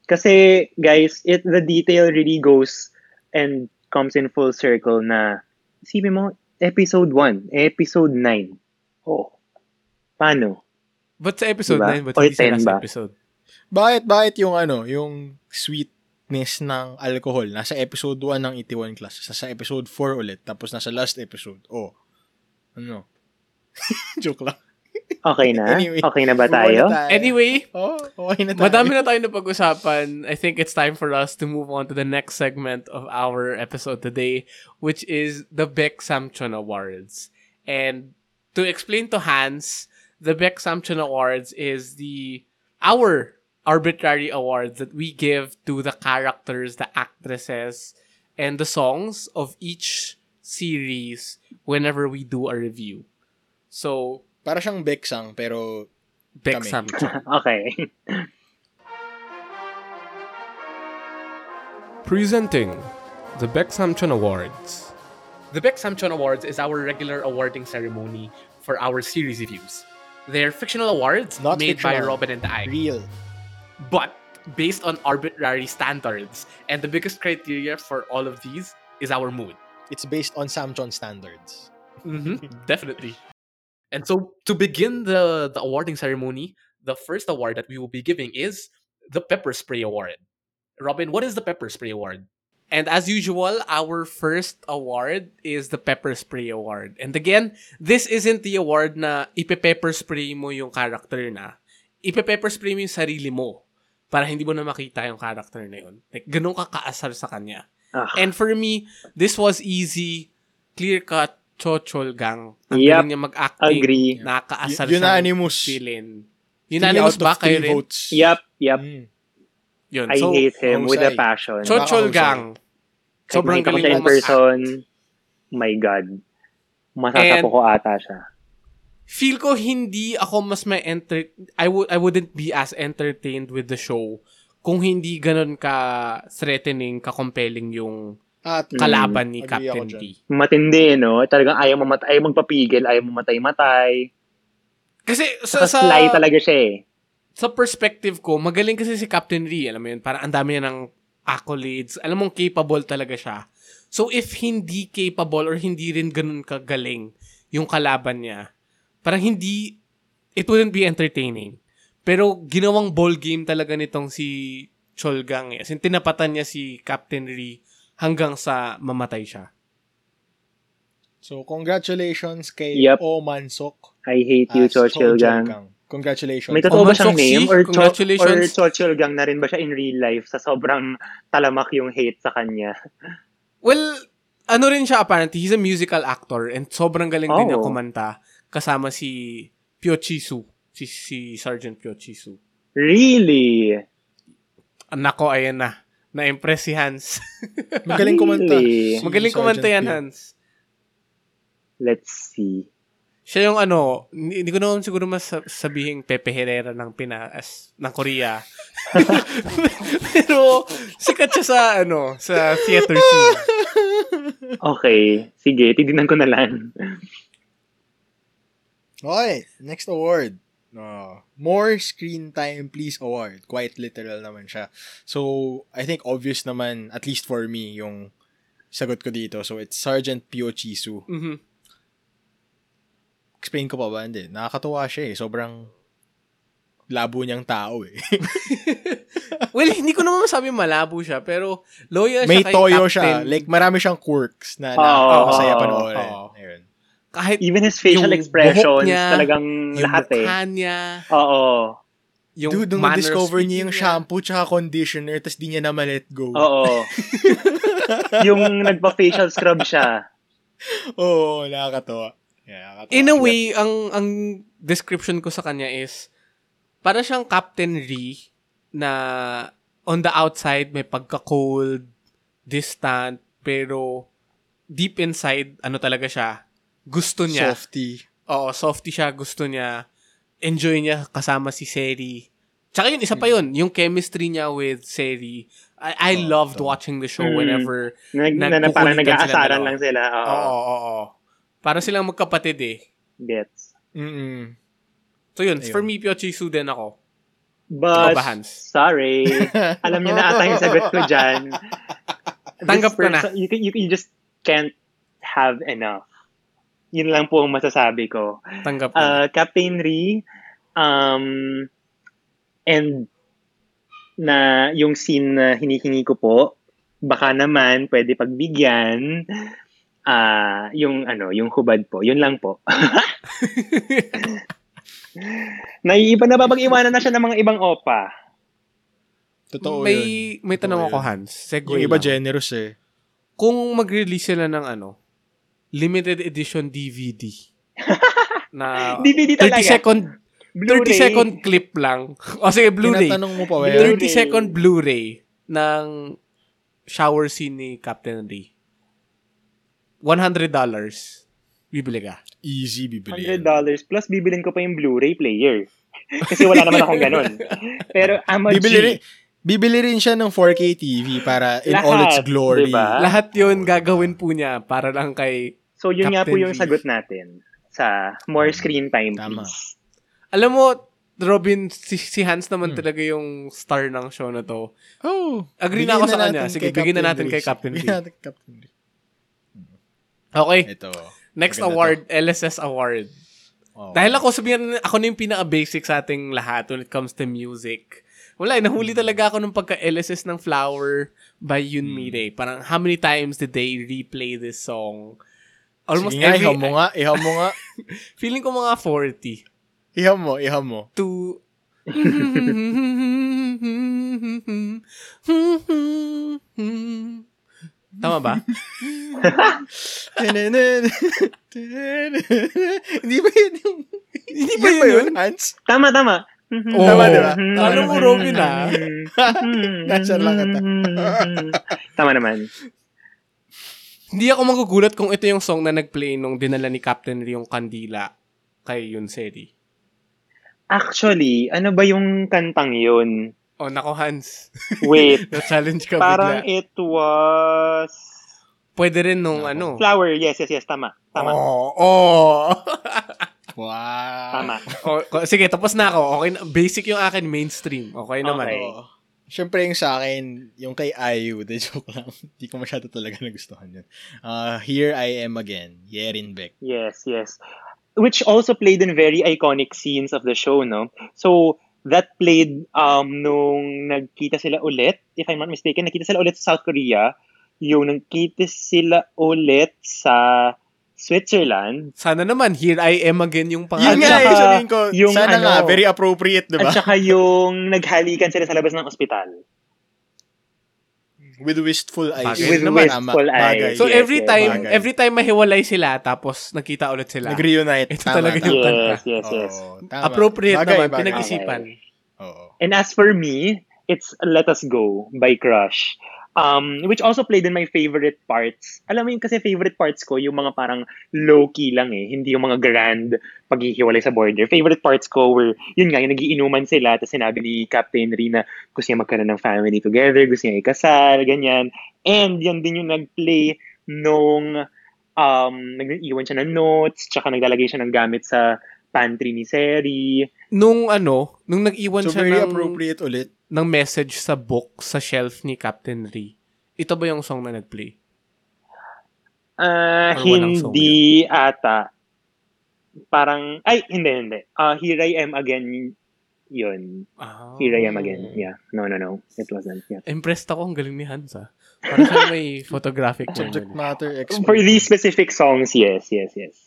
Kasi, guys, it the detail really goes and comes in full circle na, isipin mo, episode 1, episode 9. Oh, paano? But sa episode Diba? 9, but hindi sa 10 last ba? episode. Bakit, bakit yung ano, yung sweetness ng alcohol, nasa episode 1 ng Itiwan class, sa, sa episode 4 ulit, tapos nasa last episode, oh, ano? Joke lang. Okay na? Anyway, okay na ba tayo? na tayo. Anyway, Oh, okay na tayo. madami na tayo na pag-usapan. I think it's time for us to move on to the next segment of our episode today, which is the Beck Samchon Awards. And to explain to Hans, the Beck Samchon Awards is the our arbitrary awards that we give to the characters, the actresses, and the songs of each series whenever we do a review. So, Para siyang Beksang, pero Beck Okay. Presenting the Beck Samchon Awards. The Beck Samchon Awards is our regular awarding ceremony for our series reviews. They're fictional awards Not made by. Robin and I, real. but based on arbitrary standards. And the biggest criteria for all of these is our mood. It's based on Samchon standards. Mm-hmm. Definitely. And so to begin the, the awarding ceremony, the first award that we will be giving is the Pepper Spray Award. Robin, what is the Pepper Spray Award? And as usual, our first award is the Pepper Spray Award. And again, this isn't the award na ipe-pepper spray mo yung character na. Ipe-pepper spray mo yung sarili mo para hindi mo na makita yung character na yun. Like, ganun ka kaasar sa kanya. Ah, And for me, this was easy, clear-cut, chochol gang. Ang Yep. galing niya mag-acting. Agree. Nakakaasar Y- unanimous. Three Unanimous ba kayo rin? votes. Yep, yep. Mm. Yun. I So, hate him with a passion. Cho- chochol gang. Kahit Sobrang galing mo person. My God. Masasapo ko ata siya. Feel ko hindi ako mas may enter I would I wouldn't be as entertained with the show kung hindi ganun ka threatening, ka compelling yung At kalaban ni Agree Captain. D. Matindi, no? Talagang ayaw mamatay, ayaw magpapigil, ayaw mamatay-matay. Kasi sa, Sa sly talaga siya eh. sa perspective ko, magaling kasi si Captain Lee. Alam mo yun, parang ang dami niya ng accolades. Alam mong capable talaga siya. So if hindi capable or hindi rin ganun kagaling yung kalaban niya, parang hindi, it wouldn't be entertaining. Pero ginawang ball game talaga nitong si Cholgang. Eh. As in, tinapatan niya si Captain Lee hanggang sa mamatay siya. So, congratulations kay Yep. O Mansok. I hate you, as Chochil Cho Gang. Gang. Congratulations. May totoo ba Oman siyang name? Or, Cho- or congratulations. Chochil Gang na rin ba siya in real life sa sobrang talamak yung hate sa kanya? Well, ano rin siya apparently, he's a musical actor and sobrang galing din niya Oh. kumanta kasama si Pyo Chisu, si, si Sergeant Pyo Chisu. Really? Nako, ayan na. Na-impress si Hans. Magaling kumanta. Really? Si Magaling kumanta yan. Hans. Let's see. Siya yung ano, hindi hindi ko naman siguro mas sabihin Pepe Herrera ng Pinas, ng Korea. Pero, sikat siya sa, ano, sa theater scene. Okay. Sige, titignan ko na lang. Okay, next award. Uh, more screen time please award. Quite literal naman siya. So, I think obvious naman, at least for me, yung sagot ko dito. So, it's Sergeant Pio Chisu. Mhm. Explain ko pa ba? Hindi. Nakakatuwa siya eh. Sobrang labo niyang tao eh. Well, hindi ko naman masabi malabo siya, pero loyal May siya kay toyo Captain. siya. Like, marami siyang quirks na nakakasaya oo, panoorin. oo. Ayun. Kahit Even his facial Yung expressions, niya, talagang yung lahat eh. niya, Oo. yung Dude, nung discover niya yung shampoo tsaka conditioner tapos di niya na ma-let go. Oo. yung nagpa-facial scrub siya. Oo, nakakatawa. Yeah, nakakatawa. In a way, ang ang description ko sa kanya is para siyang Captain Lee na on the outside may pagka-cold, distant, pero deep inside, ano talaga siya, gusto niya. Softy. Oo, softy siya, gusto niya. Enjoy niya kasama si Seri. Tsaka yun, isa pa yun, yung chemistry niya with Seri. I, I Oo, loved totoo. watching the show Mm. whenever Nag, na, na, parang nag-aasaran lang sila. Oo. Oo, oo, oo. Para silang magkapatid eh. Gets. Mm-mm. So yun, Ayun. for me, Pyochisu din ako. But, Ikaw ba, Hans? sorry. Alam niyo na ata yung sagot ko dyan. Tanggap This ko na. person- You, you, you just can't have enough. Yun lang po ang masasabi ko. Tanggap ko. Uh, Captain Ri, um, and na yung scene na hinihingi ko po, baka naman pwede pagbigyan ah yung ano, yung hubad po. Yun lang po. Naiiba na ba iwanan na siya ng mga ibang opa? Totoo may, yun. may tanong Totoo ako, yun. Hans. Segue Yung iba lang. generous eh. Kung mag-release sila ng ano, limited edition DVD na DVD 30 talaga. second 30 Blu-ray. second clip lang. O sige, Blu-ray. Tinatanong mo pa, well, Blu-ray. 30 second Blu-ray ng shower scene ni Captain Lee. $100. Bibili ka. easy bibili. $100 yan. plus bibilin ko pa yung Blu-ray player. Kasi wala naman akong ganun. Pero I'm a Bibili G. rin, bibili rin siya ng 4K TV para in Lahat, all its glory. diba? Lahat yun gagawin po niya para lang kay... So yun nga po Captain yung sagot natin sa more screen time, Tama. please. Alam mo, Robin, si, si Hans naman Hmm. talaga yung star ng show na to. Oh. Agree na ako sa natin kanya. Sige, bigyan na Captain natin Lee. kay Captain Bigyan Lee. natin kay Captain Lee. Okay, Ito. next Maganda award, LSS award. Oh. Dahil ako sabihin, ako na yung pinaka-basic sa ating lahat when it comes to music. Wala, eh, nahuli Hmm. talaga ako nung pagka-LSS ng Flower by Yun Mire. Parang how many times did they replay this song? Almost Sige nga, every... ihaw mo nga, ihaw mo nga. Feeling ko mga 40. Ihaw mo, ihaw mo. To... Tama ba? Hindi ba yun yung... Hindi ba yun yun? Hans? Tama, tama. Oo. Tama, diba? Alam mo, Robin, ah. Nasaan lang kita. Tama naman. Hindi ako magugulat kung ito yung song na nag-play nung dinala ni Captain Lee yung kandila kay Yun Seri. Actually, ano ba yung kantang yun? Oh, nako Hans. Wait, Na-challenge ka parang bigla. it was... Pwede rin nung ano. Flower, yes, yes, yes, tama. Tama, Oh, oh. Wow. tama. oh, sige, tapos na ako. Okay, na- basic yung akin, mainstream. Okay naman. Okay. Oo. Siyempre yung sa akin, yung kay IU, the joke lang. Hindi ko masyado talaga nagustuhan yun. Uh, Here I Am Again, Yerin Beck. Yes, yes. Which also played in very iconic scenes of the show, no? So, that played um nung nagkita sila ulit, if I'm not mistaken, nakita sila ulit sa South Korea. Yung nagkita sila ulit sa Switzerland. Sana naman, here I am again yung Yun pangalan. nga, saka eh, sabihin ko, yung sana ano, nga, very appropriate, di ba? At saka yung naghalikan sila sa labas ng ospital. With wistful eyes. Bagay With naman. wistful bagay. eyes. So Yes, every yes, time, bagay. every time mahiwalay sila, tapos nagkita ulit sila. Nag-reunite. Ito Tama, talaga tama. yung kanta. Yes, yes, yes. Oo, tama. Appropriate Bagay, naman, bagay. pinag-isipan. Oo. And as for me, it's Let Us Go by Crush. Um, which also played in my favorite parts. Alam mo yun kasi favorite parts ko, yung mga parang low-key lang eh. Hindi yung mga grand paghihiwalay sa border. Favorite parts ko were, yun nga, yung nagiinuman sila, tapos sinabi ni Captain Rina, gusto niya magkaroon ng family together, gusto niya ikasal, ganyan. And yan din yung nag-play nung um, nag-iwan siya ng notes, tsaka naglalagay siya ng gamit sa pantry ni Seri. Nung ano, nung nag-iwan So, siya very ng, appropriate ulit. Ng message sa book sa shelf ni Captain Lee. Ito ba yung song na nag-play? Ah, song hindi ata. Parang, ay, hindi, hindi. Ah, Here I Am Again yun. Ah. Here I Am Again. Yeah. No, no, no. It wasn't. Yeah. Impressed ako. Ang galing ni Hans, ah. Parang siya may photographic Subject matter expert. For these specific songs, yes, yes, yes.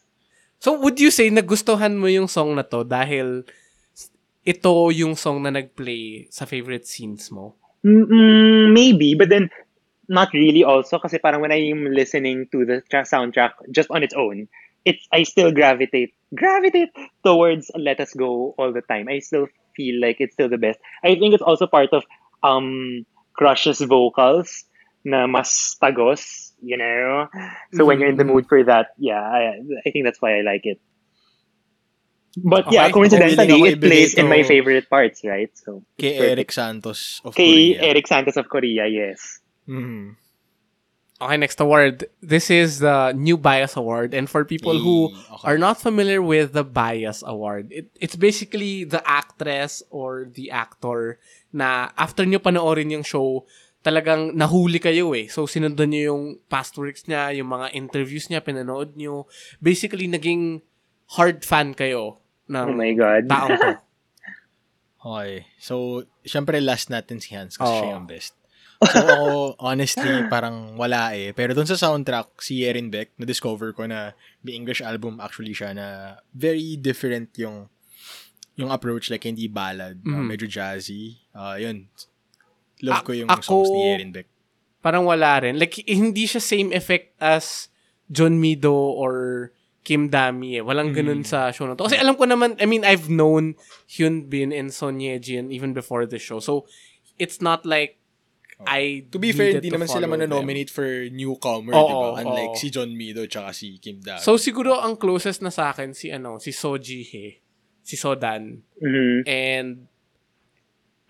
So, would you say nagustuhan mo yung song na to dahil ito yung song na nag-play sa favorite scenes mo? Mm, maybe, but then not really also kasi parang when I'm listening to the tra- soundtrack just on its own, it's I still gravitate gravitate towards Let Us Go all the time. I still feel like it's still the best. I think it's also part of um Crush's vocals na mas tagos, you know. So when you're in the Mhm. mood for that, yeah, I, I think that's why I like it. But yeah, Okay. coincidentally, Willing ako it plays in my favorite parts, right? So Kay perfect. Eric Santos of Kay Korea. Eric Santos of Korea, yes. Mhm. Okay, next award. This is the New Bias Award. And for people who okay. are not familiar with the Bias Award, it, it's basically the actress or the actor na after nyo panoorin yung show, talagang nahuli kayo eh. So, sinundan nyo yung past works niya, yung mga interviews niya, pinanood nyo. Basically, naging hard fan kayo ng Oh my God. taong to. Okay. So, syempre last natin si Hans kasi Oo. siya yung best. So, ako, honestly, parang wala eh. Pero dun sa soundtrack, si Yerin Beck, na-discover ko na may English album actually siya na very different yung yung approach, like, hindi ballad. uh, Mhm. medyo jazzy. Uh, yun. Love A- ko yung ako- songs ni Erin Beck. Parang wala rin. Like, hindi siya same effect as John Mido or Kim Dami eh. Walang ganun Mm. sa show na to. Kasi alam ko naman, I mean, I've known Hyun Bin and Son Ye Jin even before the show. So, it's not like Oh. I To be fair, hindi naman sila follow them. for newcomer, Oo, di ba? Unlike oo. si John Mido tsaka si Kim Da. So, siguro ang closest na sa akin si ano, si Soji He, si Sodan. Mhm. And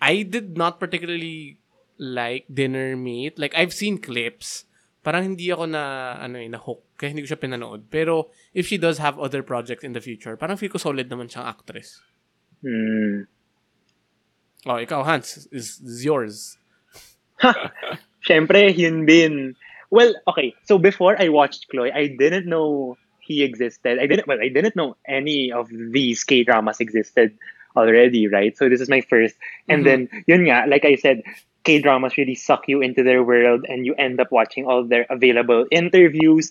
I did not particularly like Dinner Meat. Like, I've seen clips. Parang hindi ako na, ano eh, na-hook. Kaya hindi ko siya pinanood. Pero, if she does have other projects in the future, parang feel ko solid naman siyang actress. Hmm. Oh, ikaw, Hans, is, is yours. Siyempre, Hyun Bin. Well, okay. So before I watched Chloe, I didn't know he existed. I didn't. Well, I didn't know any of these K dramas existed already, right? So this is my first. And Mhm. then, yun nga, like I said, K dramas really suck you into their world, and you end up watching all their available interviews,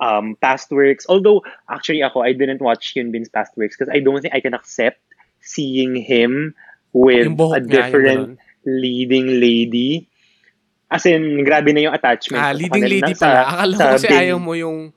um, past works. Although, actually, ako, I didn't watch Hyun Bin's past works because I don't think I can accept seeing him with a different ganun. leading lady. As in, grabe na yung attachment. Ah, leading lady sa- pala. Akala ko kasi bin. ayaw mo yung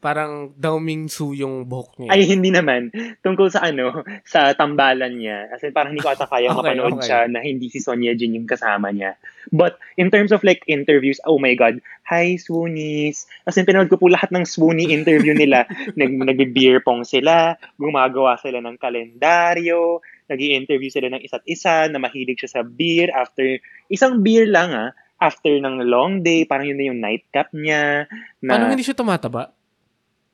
parang Dao Mingsu yung buhok niya. Ay, hindi naman. Tungkol sa ano, sa tambalan niya. As in, parang hindi ko ata kaya Okay, mapanood okay. siya na hindi si Sonia Jin yung kasama niya. But, in terms of like interviews, oh my God, hi Swoonies. As in, pinanood ko po lahat ng Swoonie interview nila. Nag, nag-beer pong sila, gumagawa sila ng kalendaryo, nag interview sila ng isa't isa, na mahilig siya sa beer after, isang beer lang ah, after ng long day, parang yun na yung nightcap niya. Na, Paano hindi siya tumataba?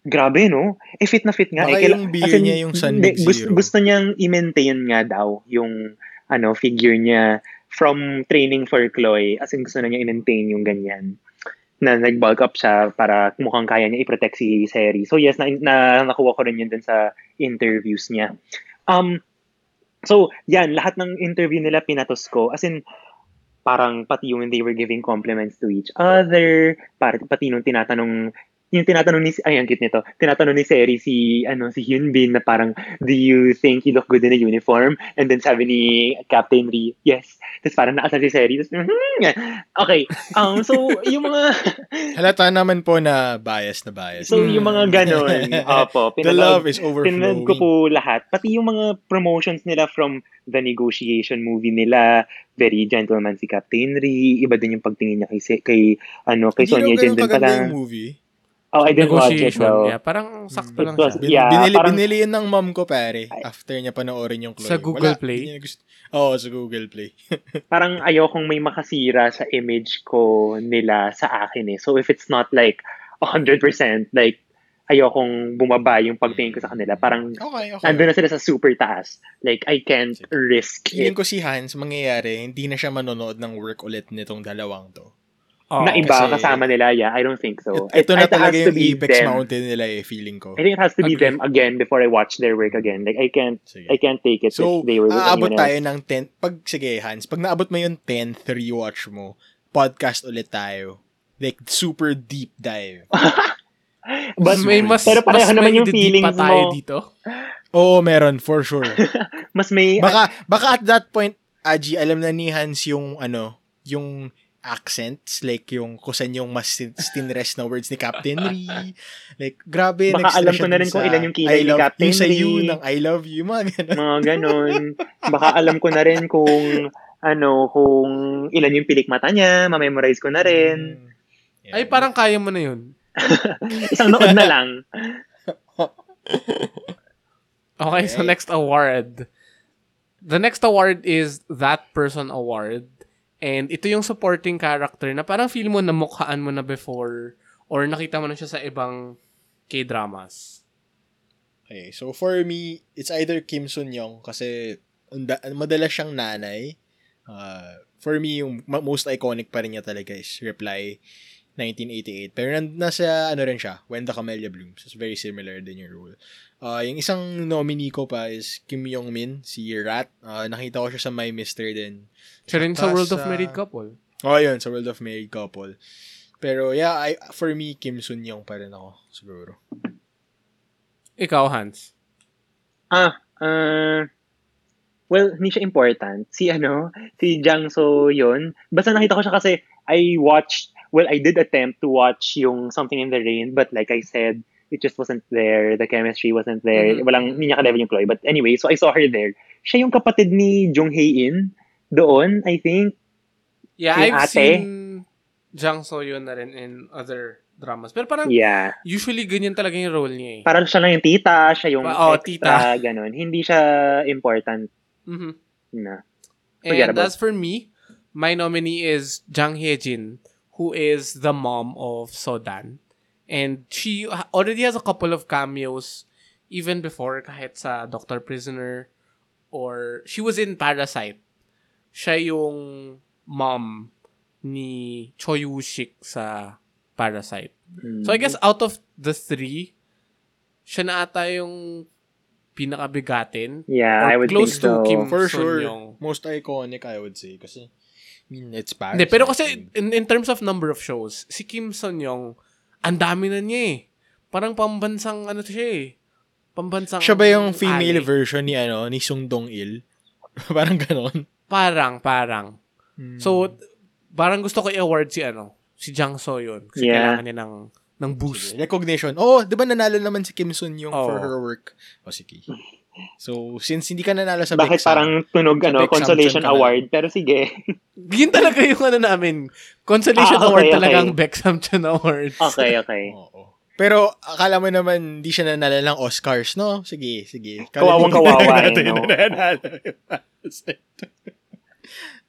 Grabe, no? Eh, fit na fit nga. Baka eh, kaila- yung beer in, niya yung San Mig gusto, gusto niyang i-maintain nga daw yung ano figure niya from training for Chloe. As in, gusto na niya i-maintain yung ganyan na nag-bulk up siya para mukhang kaya niya i-protect si Seri. So yes, na, na nakuha ko rin yun din sa interviews niya. Um, so, yan, lahat ng interview nila pinatos ko. As in, parang pati yung they were giving compliments to each other, para, pati nung tinatanong yung tinatanong ni ay ang cute nito tinatanong ni Seri si ano si Hyun Bin na parang do you think you look good in a uniform and then sabi ni Captain Ri yes tapos parang naasar si Seri tapos "Mhm." okay um so yung mga Halata naman po na bias na bias. so yung mga ganon opo The pinanood- love is Pinanood ko overflowing. po lahat. Pati yung mga promotions nila from the negotiation movie nila, very gentleman si Captain Ri, iba din yung pagtingin niya kay, kay ano, kay Sonia ganun din pala. movie. Oh, I didn't watch it though. Yeah, parang sakto It lang was- siya. Yeah, binili, parang- binili yun ng mom ko, pare. After niya panoorin yung Chloe. Sa Google Wala, Play? Oo, sa Google Play. Parang ayokong may makasira sa image ko nila sa akin eh. So if it's not like 100%, like ayokong bumaba yung pagtingin ko sa kanila. Parang Okay, okay. nandun na sila sa super taas. Like I can't Sige. risk Feeling it. ko si Hans, mangyayari, hindi na siya manonood ng work ulit nitong dalawang to. Oo. na iba kasi- kasama nila, yeah, I don't think so. It- ito na It- it talaga has to yung be Apex them. Mountain nila eh, feeling ko. I think it has to be Agree. them again before I watch their work again. Like I can't Sige. I can't take it So, if they were with aabot tayo else. ng 10. Pag, sige, Hans, pag naabot mo yung 10th rewatch mo, podcast ulit tayo. Like, super deep dive. But may mas, pero pareho mas naman yung feelings pa tayo mo. dito. Oo, meron, for sure. mas may Baka, baka at that point, Aji, alam na ni Hans yung, ano, yung accents, like yung kusan yung mas stin- stinrest na words ni Captain Ri. Like, grabe. Baka alam ko na rin kung ilan yung kilay ni Captain Yung sa Ri. you, ng I love you, mga ganun. mga ganon. Baka alam ko na rin kung ano, kung ilan yung pilik mata niya, mamemorize ko na rin. Mm. Ay, parang kaya mo na yun. Isang nood na lang. Okay, so next award. The next award is That Person Award. And ito yung supporting character na parang feel mo namukhaan mo na before or nakita mo na siya sa ibang K-dramas. Okay, so for me, it's either Kim Sun Young kasi madalas siyang nanay. Uh, for me, yung most iconic pa rin niya talaga is Reply 1988. Pero nasa ano rin siya, When the Camellia Blooms. It's very similar din yung role. Uh, yung isang nominee ko pa is Kim Yong Min, si Rat. Uh, nakita ko siya sa My Mister din. Siya rin sa World of Married Couple. Oh, yun, sa World of Married Couple. Pero yeah, I, for me, Kim Sun Young pa rin ako, siguro. Ikaw, Hans. Ah, uh, well, hindi siya important. Si ano, si Jang So yun. Basta nakita ko siya kasi I watched, well, I did attempt to watch yung Something in the Rain, but like I said, it just wasn't there. The chemistry wasn't there. Mhm. Walang, hindi niya ka-level yung Chloe. But anyway, so I saw her there. Siya yung kapatid ni Jung Hae-in doon, I think. Yeah, Yung I've ate? seen Jang So Yun na rin in other dramas. Pero parang Yeah. usually ganyan talaga yung role niya eh. Parang siya lang yung tita, siya yung Pa- oh, extra, ganun. Hindi siya important Mhm. na. And as for me, my nominee is Jang Hye-jin, who is the mom of Sodan. And she already has a couple of cameos even before kahit sa Doctor Prisoner or she was in Parasite. Siya yung mom ni Choi Woo-shik sa Parasite. So I guess out of the three, siya na ata yung pinakabigatin. Yeah, or I would close think to so. Kim For Sun sure, Young. most iconic, I would say. Kasi, I mean, it's Paris. Hindi, pero kasi in, in terms of number of shows, si Kim Son Young, ang dami na niya eh. Parang pambansang ano to siya eh. Pambansang Siya ba yung female ali. version ni ano ni Sung Dong Il? parang ganon. Parang, parang. Hmm. So, parang gusto ko i-award si ano, si Jang So yun. Kasi Yeah. kailangan niya ng, ng boost. Recognition. Oh, 'di ba nanalo naman si Kim Sun Young for Oo. her work? O sige. So, since hindi ka nanalo sa Bakit Bexam, parang tunog ano, Bexam consolation ka na. award? Pero sige. Yun talaga yung ano namin. Consolation Ah, okay, award okay. talagang Bexam Chan Award. Okay, okay. Oo. Pero akala mo naman hindi siya nanalo ng Oscars, no? Sige, sige. Kawawang kawawa, eh, no?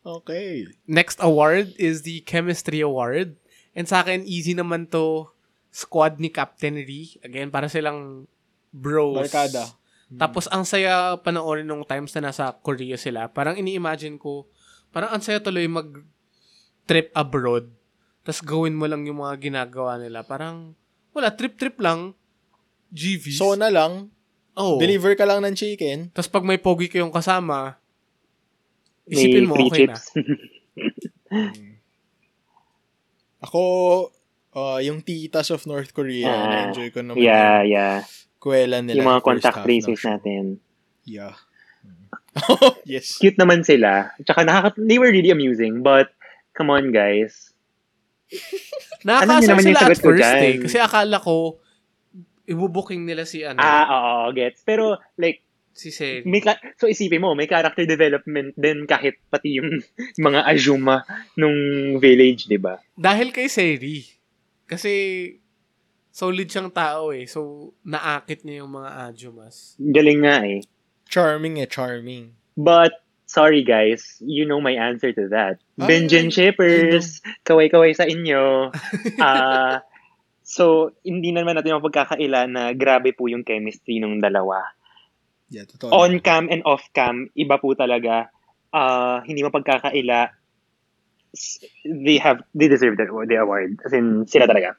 okay. Next award is the Chemistry Award. And sa akin, easy naman to squad ni Captain Lee. Again, para silang bros. Barkada. Tapos, ang saya panoorin nung times na nasa Korea sila. Parang ini-imagine ko, parang ang saya tuloy mag-trip abroad. Tapos gawin mo lang yung mga ginagawa nila. Parang, wala, trip-trip lang. GVs. So na lang, oh. deliver ka lang ng chicken. Tapos pag may pogi kayong kasama, May isipin mo, okay na. chips. Ako, uh, yung titas of North Korea, Ah, na-enjoy ko naman yeah, yung yeah. Kuwela nila. Yung mga contact tracers natin. Yeah. yes. Cute naman sila. Tsaka nakaka- they were really amusing. But, come on guys. Ano Nakakasar yung sila at first eh. Kasi akala ko, ibubuking nila si ano, Ah, oo, gets. Pero, like, si Seri. may ka- so isipin mo, may character development din kahit pati yung mga Azuma nung village, di ba? Dahil kay Seri. Kasi, solid siyang tao eh. So, naakit niya yung mga Ajumas. Galing nga eh. Charming eh, charming. But, sorry guys, you know my answer to that. Ay, Benjen Shippers, kaway-kaway sa inyo. Ah, so, hindi naman natin mapagkakaila na grabe po yung chemistry ng dalawa. Yeah, totoo. On cam and off cam, iba po talaga. Ah, hindi mapagkakaila. S- They have, they deserve the, the award. As in, sila talaga.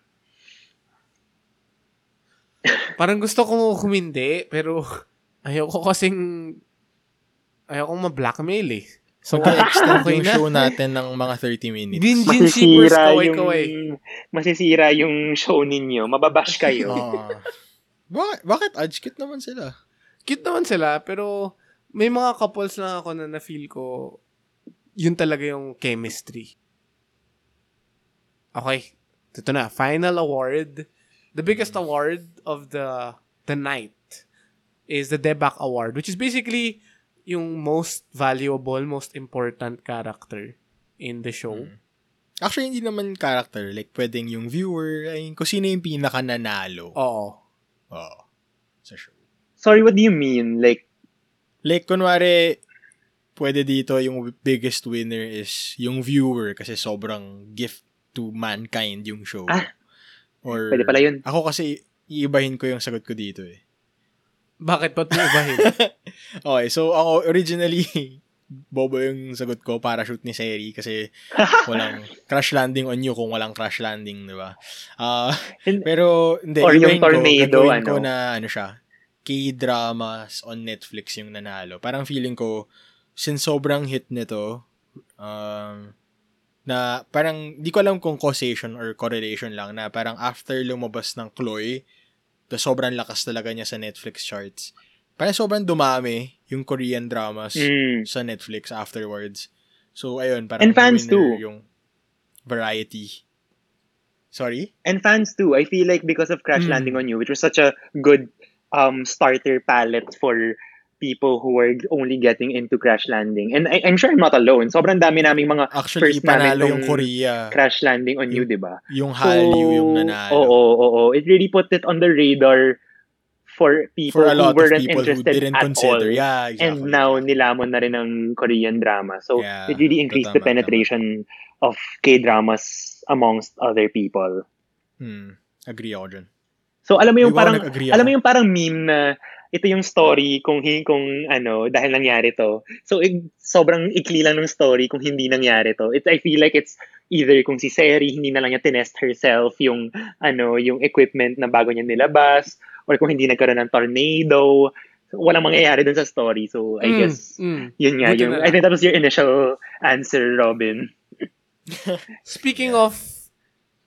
Parang gusto ko humindi, pero ayoko kasing ayoko ma-blackmail eh. So, Mag-extend okay yung na. show natin ng mga 30 minutes. Binjin Shippers, Masisira yung, kaway-kaway. masisira yung show ninyo. Mababash kayo. Ah. bakit, bakit? Adj, cute naman sila. Cute naman sila, pero may mga couples lang ako na na-feel ko yun talaga yung chemistry. Okay. Ito na. Final award. The biggest award of the the night is the Debak Award, which is basically yung most valuable, most important character in the show. Mm. Actually, hindi naman character. Like, pwedeng yung viewer, ay, kung sino yung pinaka nanalo. Oo. Oo. Sa show. Sorry, what do you mean? Like, Like, kunwari, pwede dito yung biggest winner is yung viewer kasi sobrang gift to mankind yung show. Ah, Or, pwede pala yun. Ako kasi, iibahin ko yung sagot ko dito eh. Bakit ba't mo ibahin? Okay, so ako originally, bobo yung sagot ko para shoot ni Seri kasi walang crash landing on you kung walang crash landing, di ba? Ah, And- pero hindi, Or yung ko, tornado, ko ano? na ano siya, K-dramas on Netflix yung nanalo. Parang feeling ko, since sobrang hit nito, um, na parang, di ko alam kung causation or correlation lang, na parang after lumabas ng Chloe, the sobrang lakas talaga niya sa Netflix charts. parang sobrang dumami yung Korean dramas Mm. sa Netflix afterwards. So, ayun, parang And fans too. yung variety. Sorry? And fans too. I feel like because of Crash Mm. Landing on You, which was such a good um starter palette for people who were only getting into Crash Landing. And I, I'm sure I'm not alone. Sobrang dami naming mga Actually, First namin yung Korea. Crash Landing on You, di ba? Yung Hallyu yung Oo, nanalo. oo, oo. It really put it on the radar for people For who weren't people who interested didn't at consider. all. Yeah, exactly. And now, nilamon na rin ng Korean drama. So, Yeah, it really increased the tama, penetration of K-dramas amongst other people. Hmm. Agree ako dyan. So, alam mo yung Di parang, alam mo yung parang meme na ito yung story kung kung ano dahil nangyari to. So ig- sobrang ikli lang ng story kung hindi nangyari to. It's I feel like it's either kung si Seri hindi na lang niya tinest herself yung ano yung equipment na bago niya nilabas or kung hindi nagkaroon ng tornado. Walang mangyayari dun sa story. So I Mm, guess mm. yun nga yung I think that was your initial answer, Robin. Speaking of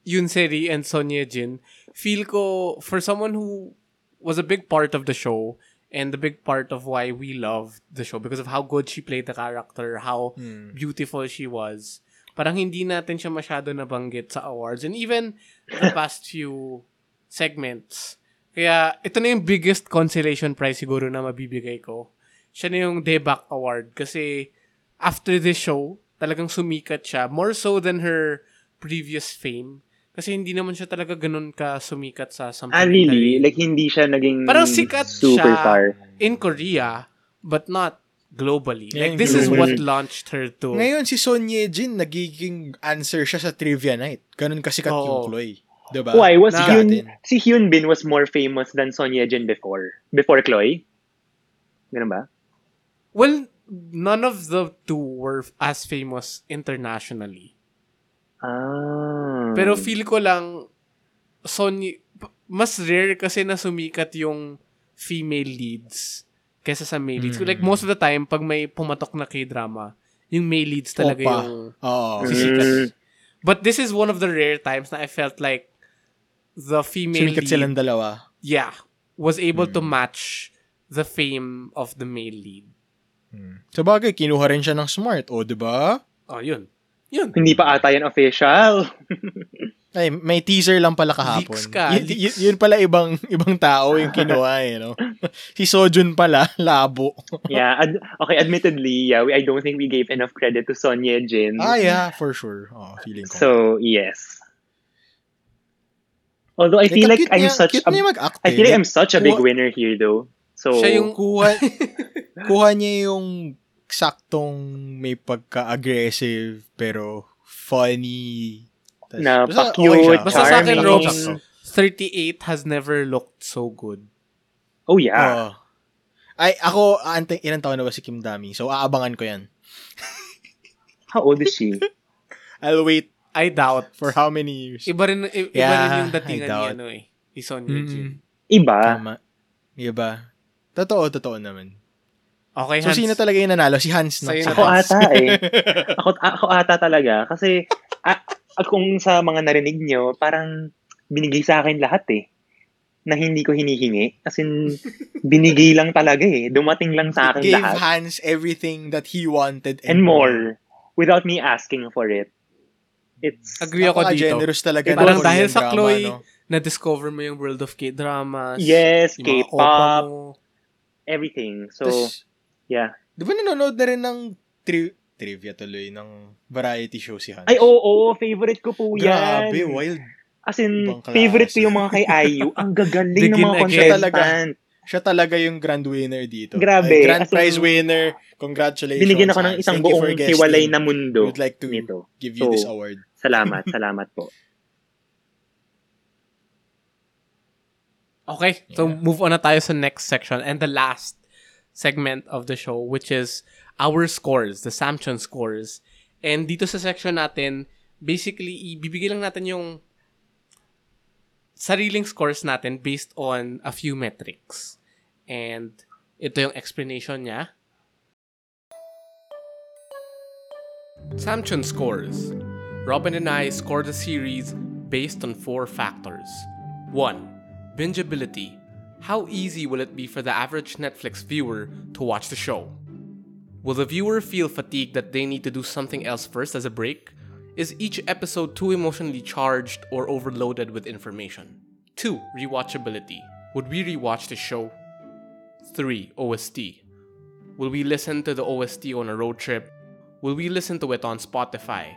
Yunseri and Sonia Jin, feel ko for someone who was a big part of the show and the big part of why we loved the show because of how good she played the character, how Hmm. beautiful she was. Parang hindi natin siya masyado nabanggit sa awards and even the past few segments. Kaya ito na yung biggest consolation prize siguro na mabibigay ko. Siya na yung Debak Award kasi after this show, talagang sumikat siya. More so than her previous fame. Kasi hindi naman siya talaga ganun ka sumikat sa something. Ah, really? Like, hindi siya naging Parang sikat superstar. siya in Korea, but not globally. Yeah, Like, this is globally. what launched her to... Ngayon, si Son Ye-jin, nagiging answer siya sa trivia night. Ganun kasikat Oo. yung Chloe. Diba? Why? Was Na- Hyun, si Hyun Bin was more famous than Son Ye-jin before? Before Chloe? Ganun ba? Well, none of the two were as famous internationally. Ah. Pero feel ko lang, Sony, mas rare kasi na sumikat yung female leads kesa sa male leads. Mm. Like, most of the time, pag may pumatok na k-drama, yung male leads talaga Opa. yung Oo. sisikat. Mm. But this is one of the rare times na I felt like the female Sumikat lead, silang dalawa. yeah, was able to Mm. match the fame of the male lead. Hmm. Sa bagay, kinuha rin siya ng smart. O, diba? Oh, yun. Yun. Hindi pa ata yan official. Ay, may teaser lang pala kahapon. Leaks ka, Y- y- yun pala ibang ibang tao yung kinuha eh, no? si Sojun pala, labo. yeah. Ad- okay, admittedly, yeah, we, I don't think we gave enough credit to Son Ye-jin. ah, yeah, for sure. Oh, feeling ko. So, yes. Although I feel like cute I'm niya, such a, niya mag-act I eh. feel like I'm such a big Kuha- winner here though. So, Siya yung kuha, kuha niya yung saktong may pagka-aggressive pero funny. Tas- Na basta pa-cute, okay siya. Basta sa akin. Robs, Sakto. 38 has never looked so good. oh yeah. Oo. Ay, ako, ante, ilang taon na ba si Kim Dami? So, aabangan ko yan. How old is she? I'll wait I doubt. for how many years? Iba rin, i- iba Yeah, rin yung datingan ni ano eh. Ni Sonia Mm-mm. Jin. Iba. Tama. Iba. Totoo, totoo naman. Okay, So, Hans. sino talaga yung nanalo? Si Hans, no? Sa'yo. Ako Hans. ata eh. Ako, ako ata talaga. Kasi, a, a- kung sa mga narinig nyo, parang binigay sa akin lahat eh. Na hindi ko hinihingi. As in, binigay lang talaga eh. Dumating lang sa akin Gave lahat. Hans everything that he wanted And more. Without me asking for it. It's, Agree ako dito. generous talaga Parang ng dahil sa drama, Chloe, no? na-discover mo yung world of K-dramas. yes, K-pop, everything. So, Tas, yeah. di ba nanonood na rin ng tri- trivia tuloy ng variety show si Hans? Ay, oo, oo, favorite ko po yan. Grabe, wild. As in, favorite ko yung mga kay IU. Ang gagaling ng mga contestant. Siya talaga yung grand winner dito. Grabe. Ay, grand in, prize winner. Congratulations. Binigyan ako ng Hans. isang for buong hiwalay na mundo We would like to nito. give you So, this award. Salamat, salamat po. Okay, so Yeah. move on na tayo sa next section and the last segment of the show which is our scores, the Samchon scores. And dito sa section natin, basically, ibibigay lang natin yung sariling scores natin based on a few metrics. And ito yung explanation niya. Samchon scores. Robin and I scored the series based on four factors. 1. Bingeability. How easy will it be for the average Netflix viewer to watch the show? Will the viewer feel fatigued that they need to do something else first as a break? Is each episode too emotionally charged or overloaded with information? 2. Rewatchability. Would we rewatch the show? 3. OST. Will we listen to the OST on a road trip? Will we listen to it on Spotify?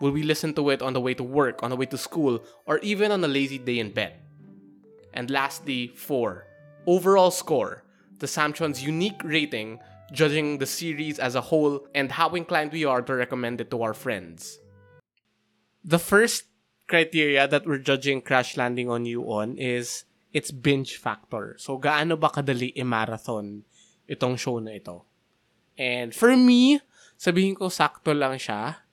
Will we listen to it on the way to work, on the way to school, or even on a lazy day in bed? And lastly, 4. Overall score. The Samchon's unique rating, judging the series as a whole, and how inclined we are to recommend it to our friends. The first criteria that we're judging Crash Landing on You on is its binge factor. So, gaano ba kadali i-marathon itong show na ito? And for me, sabihin ko sakto lang siya.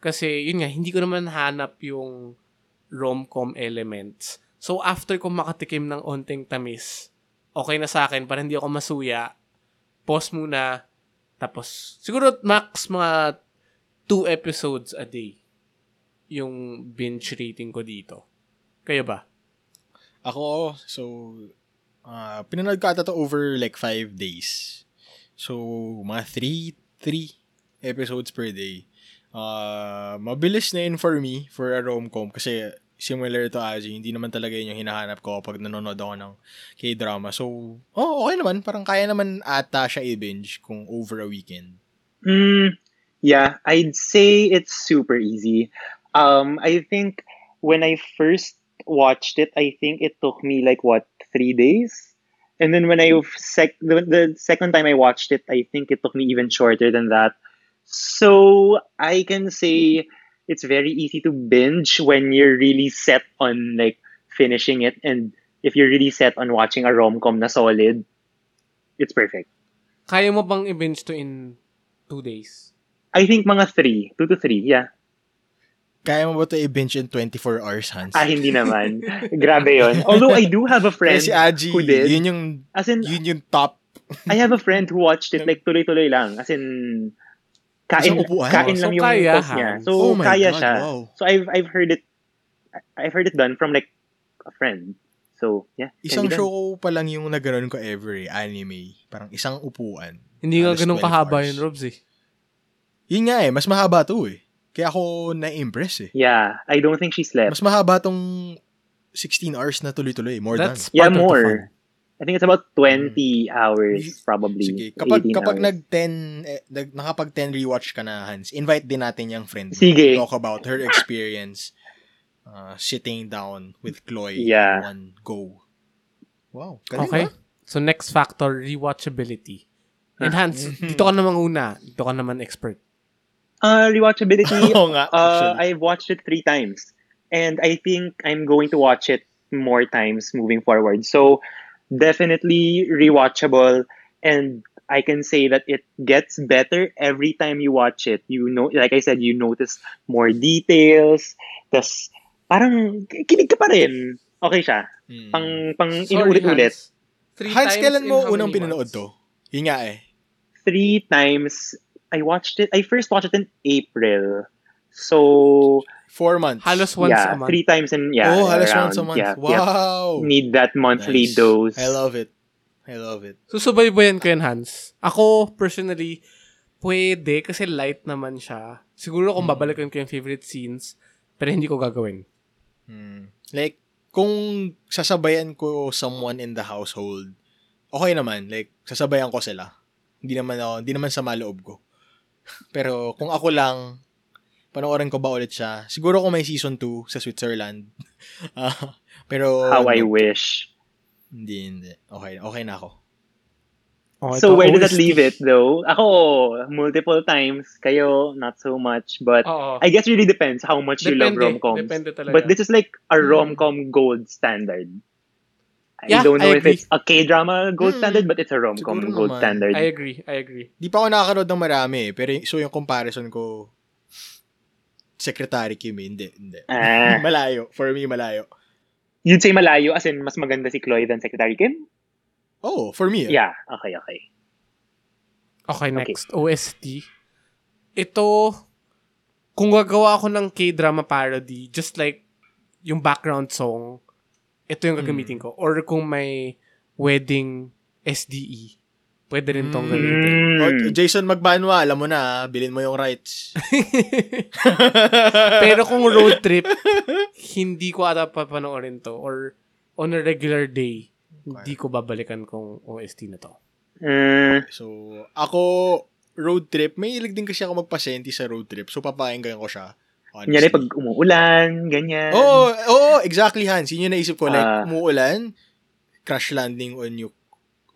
Kasi, yun nga, hindi ko naman hanap yung rom-com elements. So, after ko makatikim ng onting tamis, okay na sa akin, para hindi ako masuya, pause muna, tapos, siguro max mga two episodes a day yung binge rating ko dito. Kayo ba? Ako, so, uh, pinanood ko ata to over like five days. So, mga three, three episodes per day. Uh, mabilis na yun for me, for a rom-com, kasi similar to Aji, hindi naman talaga yun yung hinahanap ko pag nanonood ako ng K-drama. So, oh, okay naman. Parang kaya naman ata siya i-binge kung over a weekend. Mm, yeah, I'd say it's super easy. Um, I think when I first watched it, I think it took me like what three days, and then when I sec the, the second time I watched it, I think it took me even shorter than that. So I can say it's very easy to binge when you're really set on like finishing it, and if you're really set on watching a rom com na solid, it's perfect. Kaya mo bang i-binge to in two days? I think mga three, two to three, yeah. Kaya mo ba ito i-binge in 24 hours, Hans? Ah, hindi naman. Grabe yon. Although I do have a friend si Aji, who did. yun yung, As in, yun yung top. I have a friend who watched it like tuloy-tuloy lang. As in, kain, upuan? kain So, lang yung kaya, post niya. So, Oh kaya God, siya. wow. So, I've, I've heard it, I've heard it done from like a friend. So, yeah. Isang show pa lang yung naganoon ko ever eh, anime. Parang isang upuan. Hindi nga ganun 12 kahaba hours. yun, Robs eh. Yun nga eh, mas mahaba to eh. Kaya ako na-impress eh. Yeah, I don't think she slept. Mas mahaba tong 16 hours na tuloy-tuloy. More That's than. Yeah, part of the fun. more. I think it's about 20 hours, Y- probably. Sige, kapag 18 kapag hours. nag 10 eh, nag, nakapag 10 rewatch ka na Hans, invite din natin yung friend. mo. Sige. Talk about her experience uh, sitting down with Chloe Yeah. in one go. Wow. Galing Okay. ah. So, next factor, rewatchability. Enhance, dito ka naman una. Dito ka naman expert. Uh, rewatchability, Oo nga, Uh. I've watched it three times, and I think I'm going to watch it more times moving forward. So, definitely rewatchable, and I can say that it gets better every time you watch it. You know, like I said, you notice more details. Tas, parang kinig ka pa rin. Okay siya. Hmm. Pang pang inuulit-ulit. Hans. Hans, times kailan mo how unang many pinanood to? Yun nga eh. Three times. I watched it. I first watched it in April. So Four months. Halos once yeah, a month. three times in yeah. oh, halos around, once a month. Yeah, yeah. wow. Need that monthly Nice. dose. I love it. I love it. Susubaybayan ko yan, Hans. Ako, personally, pwede kasi light naman siya. Siguro kung babalikan ko yung favorite scenes, pero hindi ko gagawin. Hmm. Like, kung sasabayan ko someone in the household, okay naman. Like, sasabayan ko sila. Hindi naman ako, hindi naman sa maloob ko. Pero kung ako lang, panoorin ko ba ulit siya? Siguro kung may season 2 sa Switzerland. Ah, pero, How I wish. Hindi, hindi. Okay, okay na ako. Oh, so where does that OST. leave it though? Ako, multiple times. Kayo, not so much. But Oo. I guess it really depends how much you love Depende. rom-coms. Depende talaga. But this is like a Hmm. rom-com gold standard. I Yeah, don't know I if agree. it's a K-drama gold Hmm. standard, but it's a rom-com Siguro gold naman. standard. I agree. I agree. Di pa ako nakakanood ng marami eh. Pero so yung comparison ko, Secretary Kim eh. Hindi, hindi. Ah. malayo. For me, malayo. You'd say malayo as in mas maganda si Chloe than Secretary Kim? Oh, for me. eh. Yeah, okay, okay. Okay, next. OST. Ito, kung gagawa ako ng K-drama parody, just like yung background song, ito yung gagamitin ko. Or kung may wedding SDE. Pwede rin tong Mm. gamitin. Mm. O, Jason Magbanwa, alam mo na, bilhin mo yung rights. Pero kung road trip, hindi ko ata papanoorin to. Or on a regular day, hindi ko babalikan kung OST na to. Mm. So, ako, road trip, may ilig din kasi ako magpasenti sa road trip. So, papakinggan ko siya. honestly. Kunyari pag umuulan, ganyan. Oo, oo, exactly, Hans. Yun yung naisip ko. Like, Ah. umuulan, crash landing on yung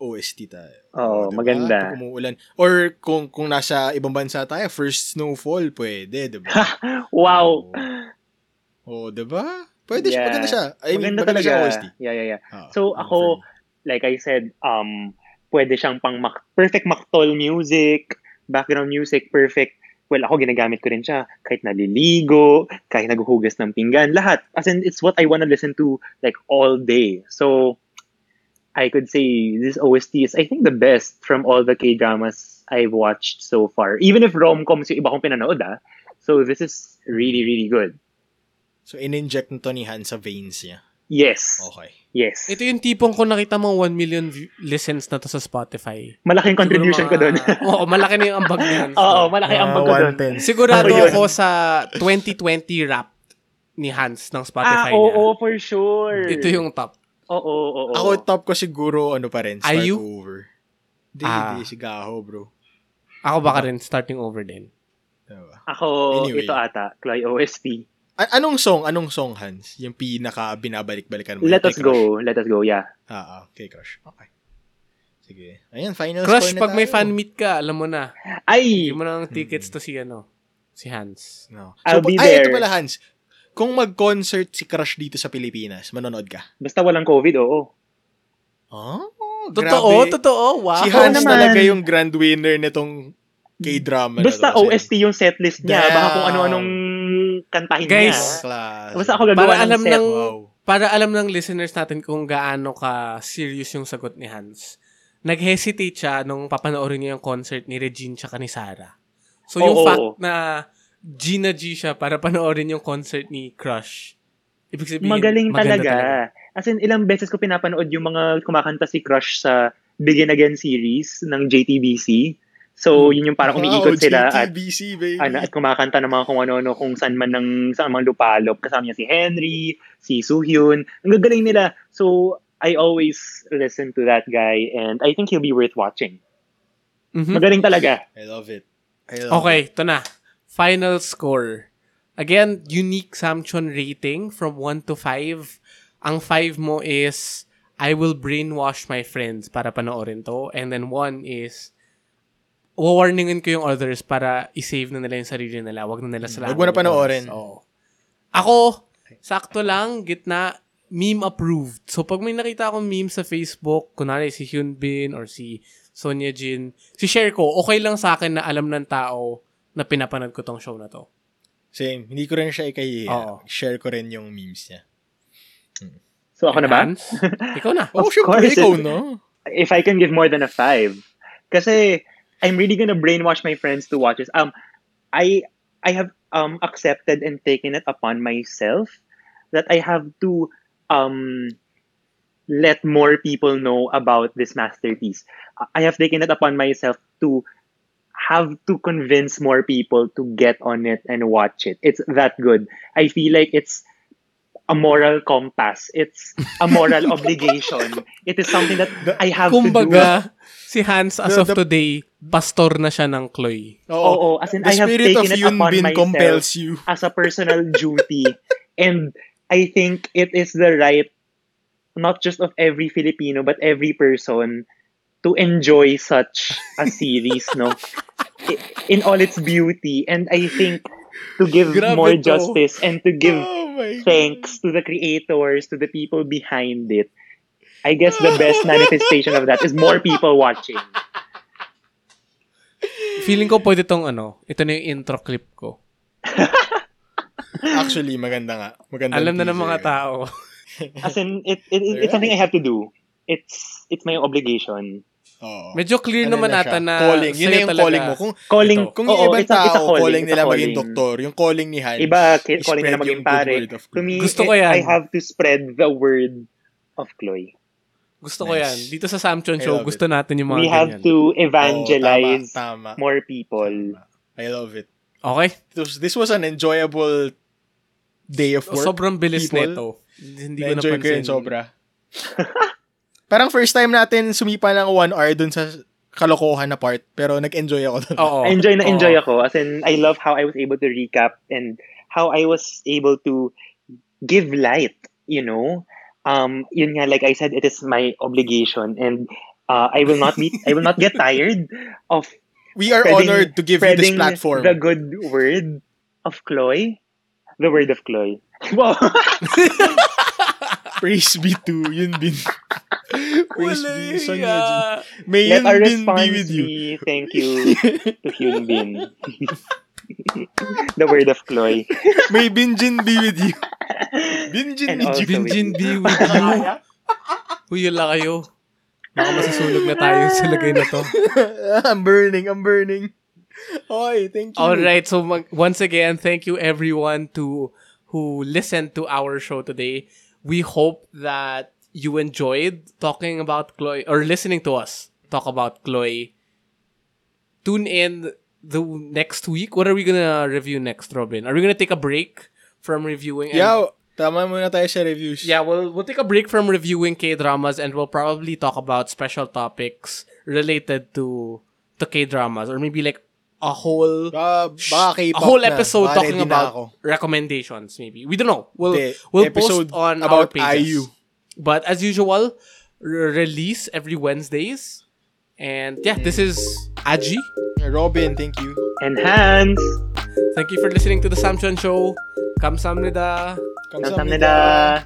OST tayo. Oo, Diba? maganda. Pag umuulan. Or kung kung nasa ibang bansa tayo, first snowfall, pwede, diba? Wow. Oo, oh, diba? Pwede siya, Yeah. maganda siya. I mean, maganda, maganda talaga. siya OST. Yeah, yeah, yeah. Ah, So, ako, like I said, um, pwede siyang pang mak- perfect maktol music, background music, perfect. Well, ako ginagamit ko rin siya kahit naliligo, kahit naghuhugas ng pinggan, lahat. As in, it's what I wanna listen to like all day. So, I could say this OST is, I think, the best from all the K-dramas I've watched so far. Even if rom-coms yung iba kong pinanood, ah. So, this is really, really good. So, in-inject nito ni Han sa veins niya. Yes. Okay. Yes. Ito yung tipong kung nakita mo 1 million view- listens na to sa Spotify. Malaking contribution ko Siguro doon. mga- Oo, malaki na yung ambag niyan. Oo, malaki ang Ah, bago doon. 110. Sigurado Ako yun. ako sa 2020 rap ni Hans ng Ah, Spotify oo, niya. for sure. Ito yung top. Oo, oo, oo. Ako, top ko siguro, ano pa rin, start IU? over. Hindi, Ah. hindi, si Gaho, bro. Ako baka rin starting over din. Diba? Ako, Anyway. ito ata, Chloe OST. A- anong song? Anong song, Hans? Yung pinaka binabalik-balikan mo? Let us go, let us go, yeah. Ah, ah, kay Crush. Okay. Sige. Ayan, final Crush, score na pag may tayo. fan meet ka, alam mo na. Ay! Hindi mo na ng tickets to si ano, si Hans. No. I'll So, be pag- ay, ito there. pala, Hans. Kung mag-concert si Crush dito sa Pilipinas, manonood ka? Basta walang COVID, oo. Oh, Totoo, grabe. totoo. Wow. Si Hans naman. talaga yung grand winner nitong K-drama na Basta to. Kasi OST yung setlist niya. Damn. Baka kung ano-anong kantahin Guys. niya. Class. Basta ako gagawa Para ng alam set. ng Wow. para alam ng listeners natin kung gaano ka serious yung sagot ni Hans. Nag-hesitate siya nung papanoorin niya yung concert ni Regine tsaka ni Sarah. So yung Oo, fact oo. na G na G siya para panoorin yung concert ni Crush. Ibig sabihin, Magaling maganda talaga. As in, ilang beses ko pinapanood yung mga kumakanta si Crush sa Begin Again series ng JTBC. So, Hmm. yun yung parang Wow, umiikot sila at baby. ano, at kumakanta ng mga kung ano-ano kung saan man ng saan mga lupalop. Kasama niya si Henry, si Suhyun. Ang gagaling nila. So, I always listen to that guy and I think he'll be worth watching. Mhm. Magaling talaga. I love it. I love Okay, ito na. Final score. Again, unique Samchon rating from 1 to 5. Ang 5 mo is I will brainwash my friends para panoorin to. And then 1 is warningin ko yung others para i-save na nila yung sarili nila. Wag na nila sila. Wag mo na panoorin. Oo. Ako, sakto lang, gitna, meme approved. So, pag may nakita akong meme sa Facebook, kunwari si Hyunbin or si Sonia Jin, si share ko, okay lang sa akin na alam ng tao na pinapanood ko tong show na to. Same. Hindi ko rin siya ikahiya. Oo. Share ko rin yung memes niya. So, ako na ba? Ikaw na. Oh, Of syempre, course. ikaw, no? if I can give more than a five. Kasi I'm really gonna brainwash my friends to watch this. Um, I I have um accepted and taken it upon myself that I have to um let more people know about this masterpiece. I have taken it upon myself to have to convince more people to get on it and watch it. It's that good. I feel like it's a moral compass. It's a moral obligation. It is something that I have to do. Kumbaga, si Hans as The- of the- today, pastor na siya ng Chloe. Oo, as in, The I have taken it upon myself compels you. as a personal duty. and I think it is the right, not just of every Filipino, but every person to enjoy such a series, no? In all its beauty. And I think to give Grabe more to. justice and to give oh thanks to the creators, to the people behind it. I guess the best manifestation of that is more people watching. Feeling ko pwede tong ano, ito na yung intro clip ko. Actually, maganda nga. Maganda Alam na ng mga tao. As in, it, it, it- it's something I have to do. It's it's my obligation. Oo. Medyo clear Ano naman na ata na calling. Yun na yung talaga. calling mo. Kung, Calling, Ito. kung oo, yung ibang it's it's tao, calling, calling nila maging calling. doktor. Yung calling ni Hans. Iba, calling nila maging pare. To me, Gusto ko it- yan. I have to spread the word of Chloe. Gusto ko Nice. yan. Dito sa Samchon Show, gusto natin yung mga We have ganyan. to Oo, evangelize tama, tama. more people. I love it. Okay? This was, this was an enjoyable day of work. Sobrang bilis people. nito. Hindi ko Na-enjoy ko napansin. yun sobra. Parang first time natin sumipa ng one hour dun sa kalokohan na part, pero nag-enjoy ako dun. Oo. enjoy na Oo. enjoy ako. As in, I love how I was able to recap and how I was able to give light, you know? Um, yun nga, like I said, it is my obligation and uh, I will not be, I will not get tired of We are spreading- honored to give you this platform. the good word of Chloe. The word of Chloe. Wow. Praise be to Yun Bin. Praise be Wala Sonia ya. Jin. May Let Yun our Bin be with you. be thank you to Hyun Bin. the word of Chloe. May Binjin be with you. Binjin And ni also Jin. Binjin be with you. Uy, yun lang kayo. Baka masusunog na tayo sa lagay na to. I'm burning, I'm burning. Okay, thank you. All right. So mag- once again, thank you everyone to who listened to our show today. We hope that you enjoyed talking about Chloe or listening to us talk about Chloe. Tune in the next week. What are we gonna review next, Robin? Are we gonna take a break from reviewing? and- Yeah, tama muna tayo sa reviews. Yeah, we'll we'll take a break from reviewing K dramas and we'll probably talk about special topics related to to K dramas or maybe like a whole ah, baka a whole episode Baka talking about recommendations maybe. We don't know. We'll Hindi, we'll post on our about pages. IU. But as usual, re- release every Wednesdays. And yeah, this is Aji. Robin, thank you. And Hans. Thank you for listening to the Samson Show. Kamsamnida. Kamsahamnida.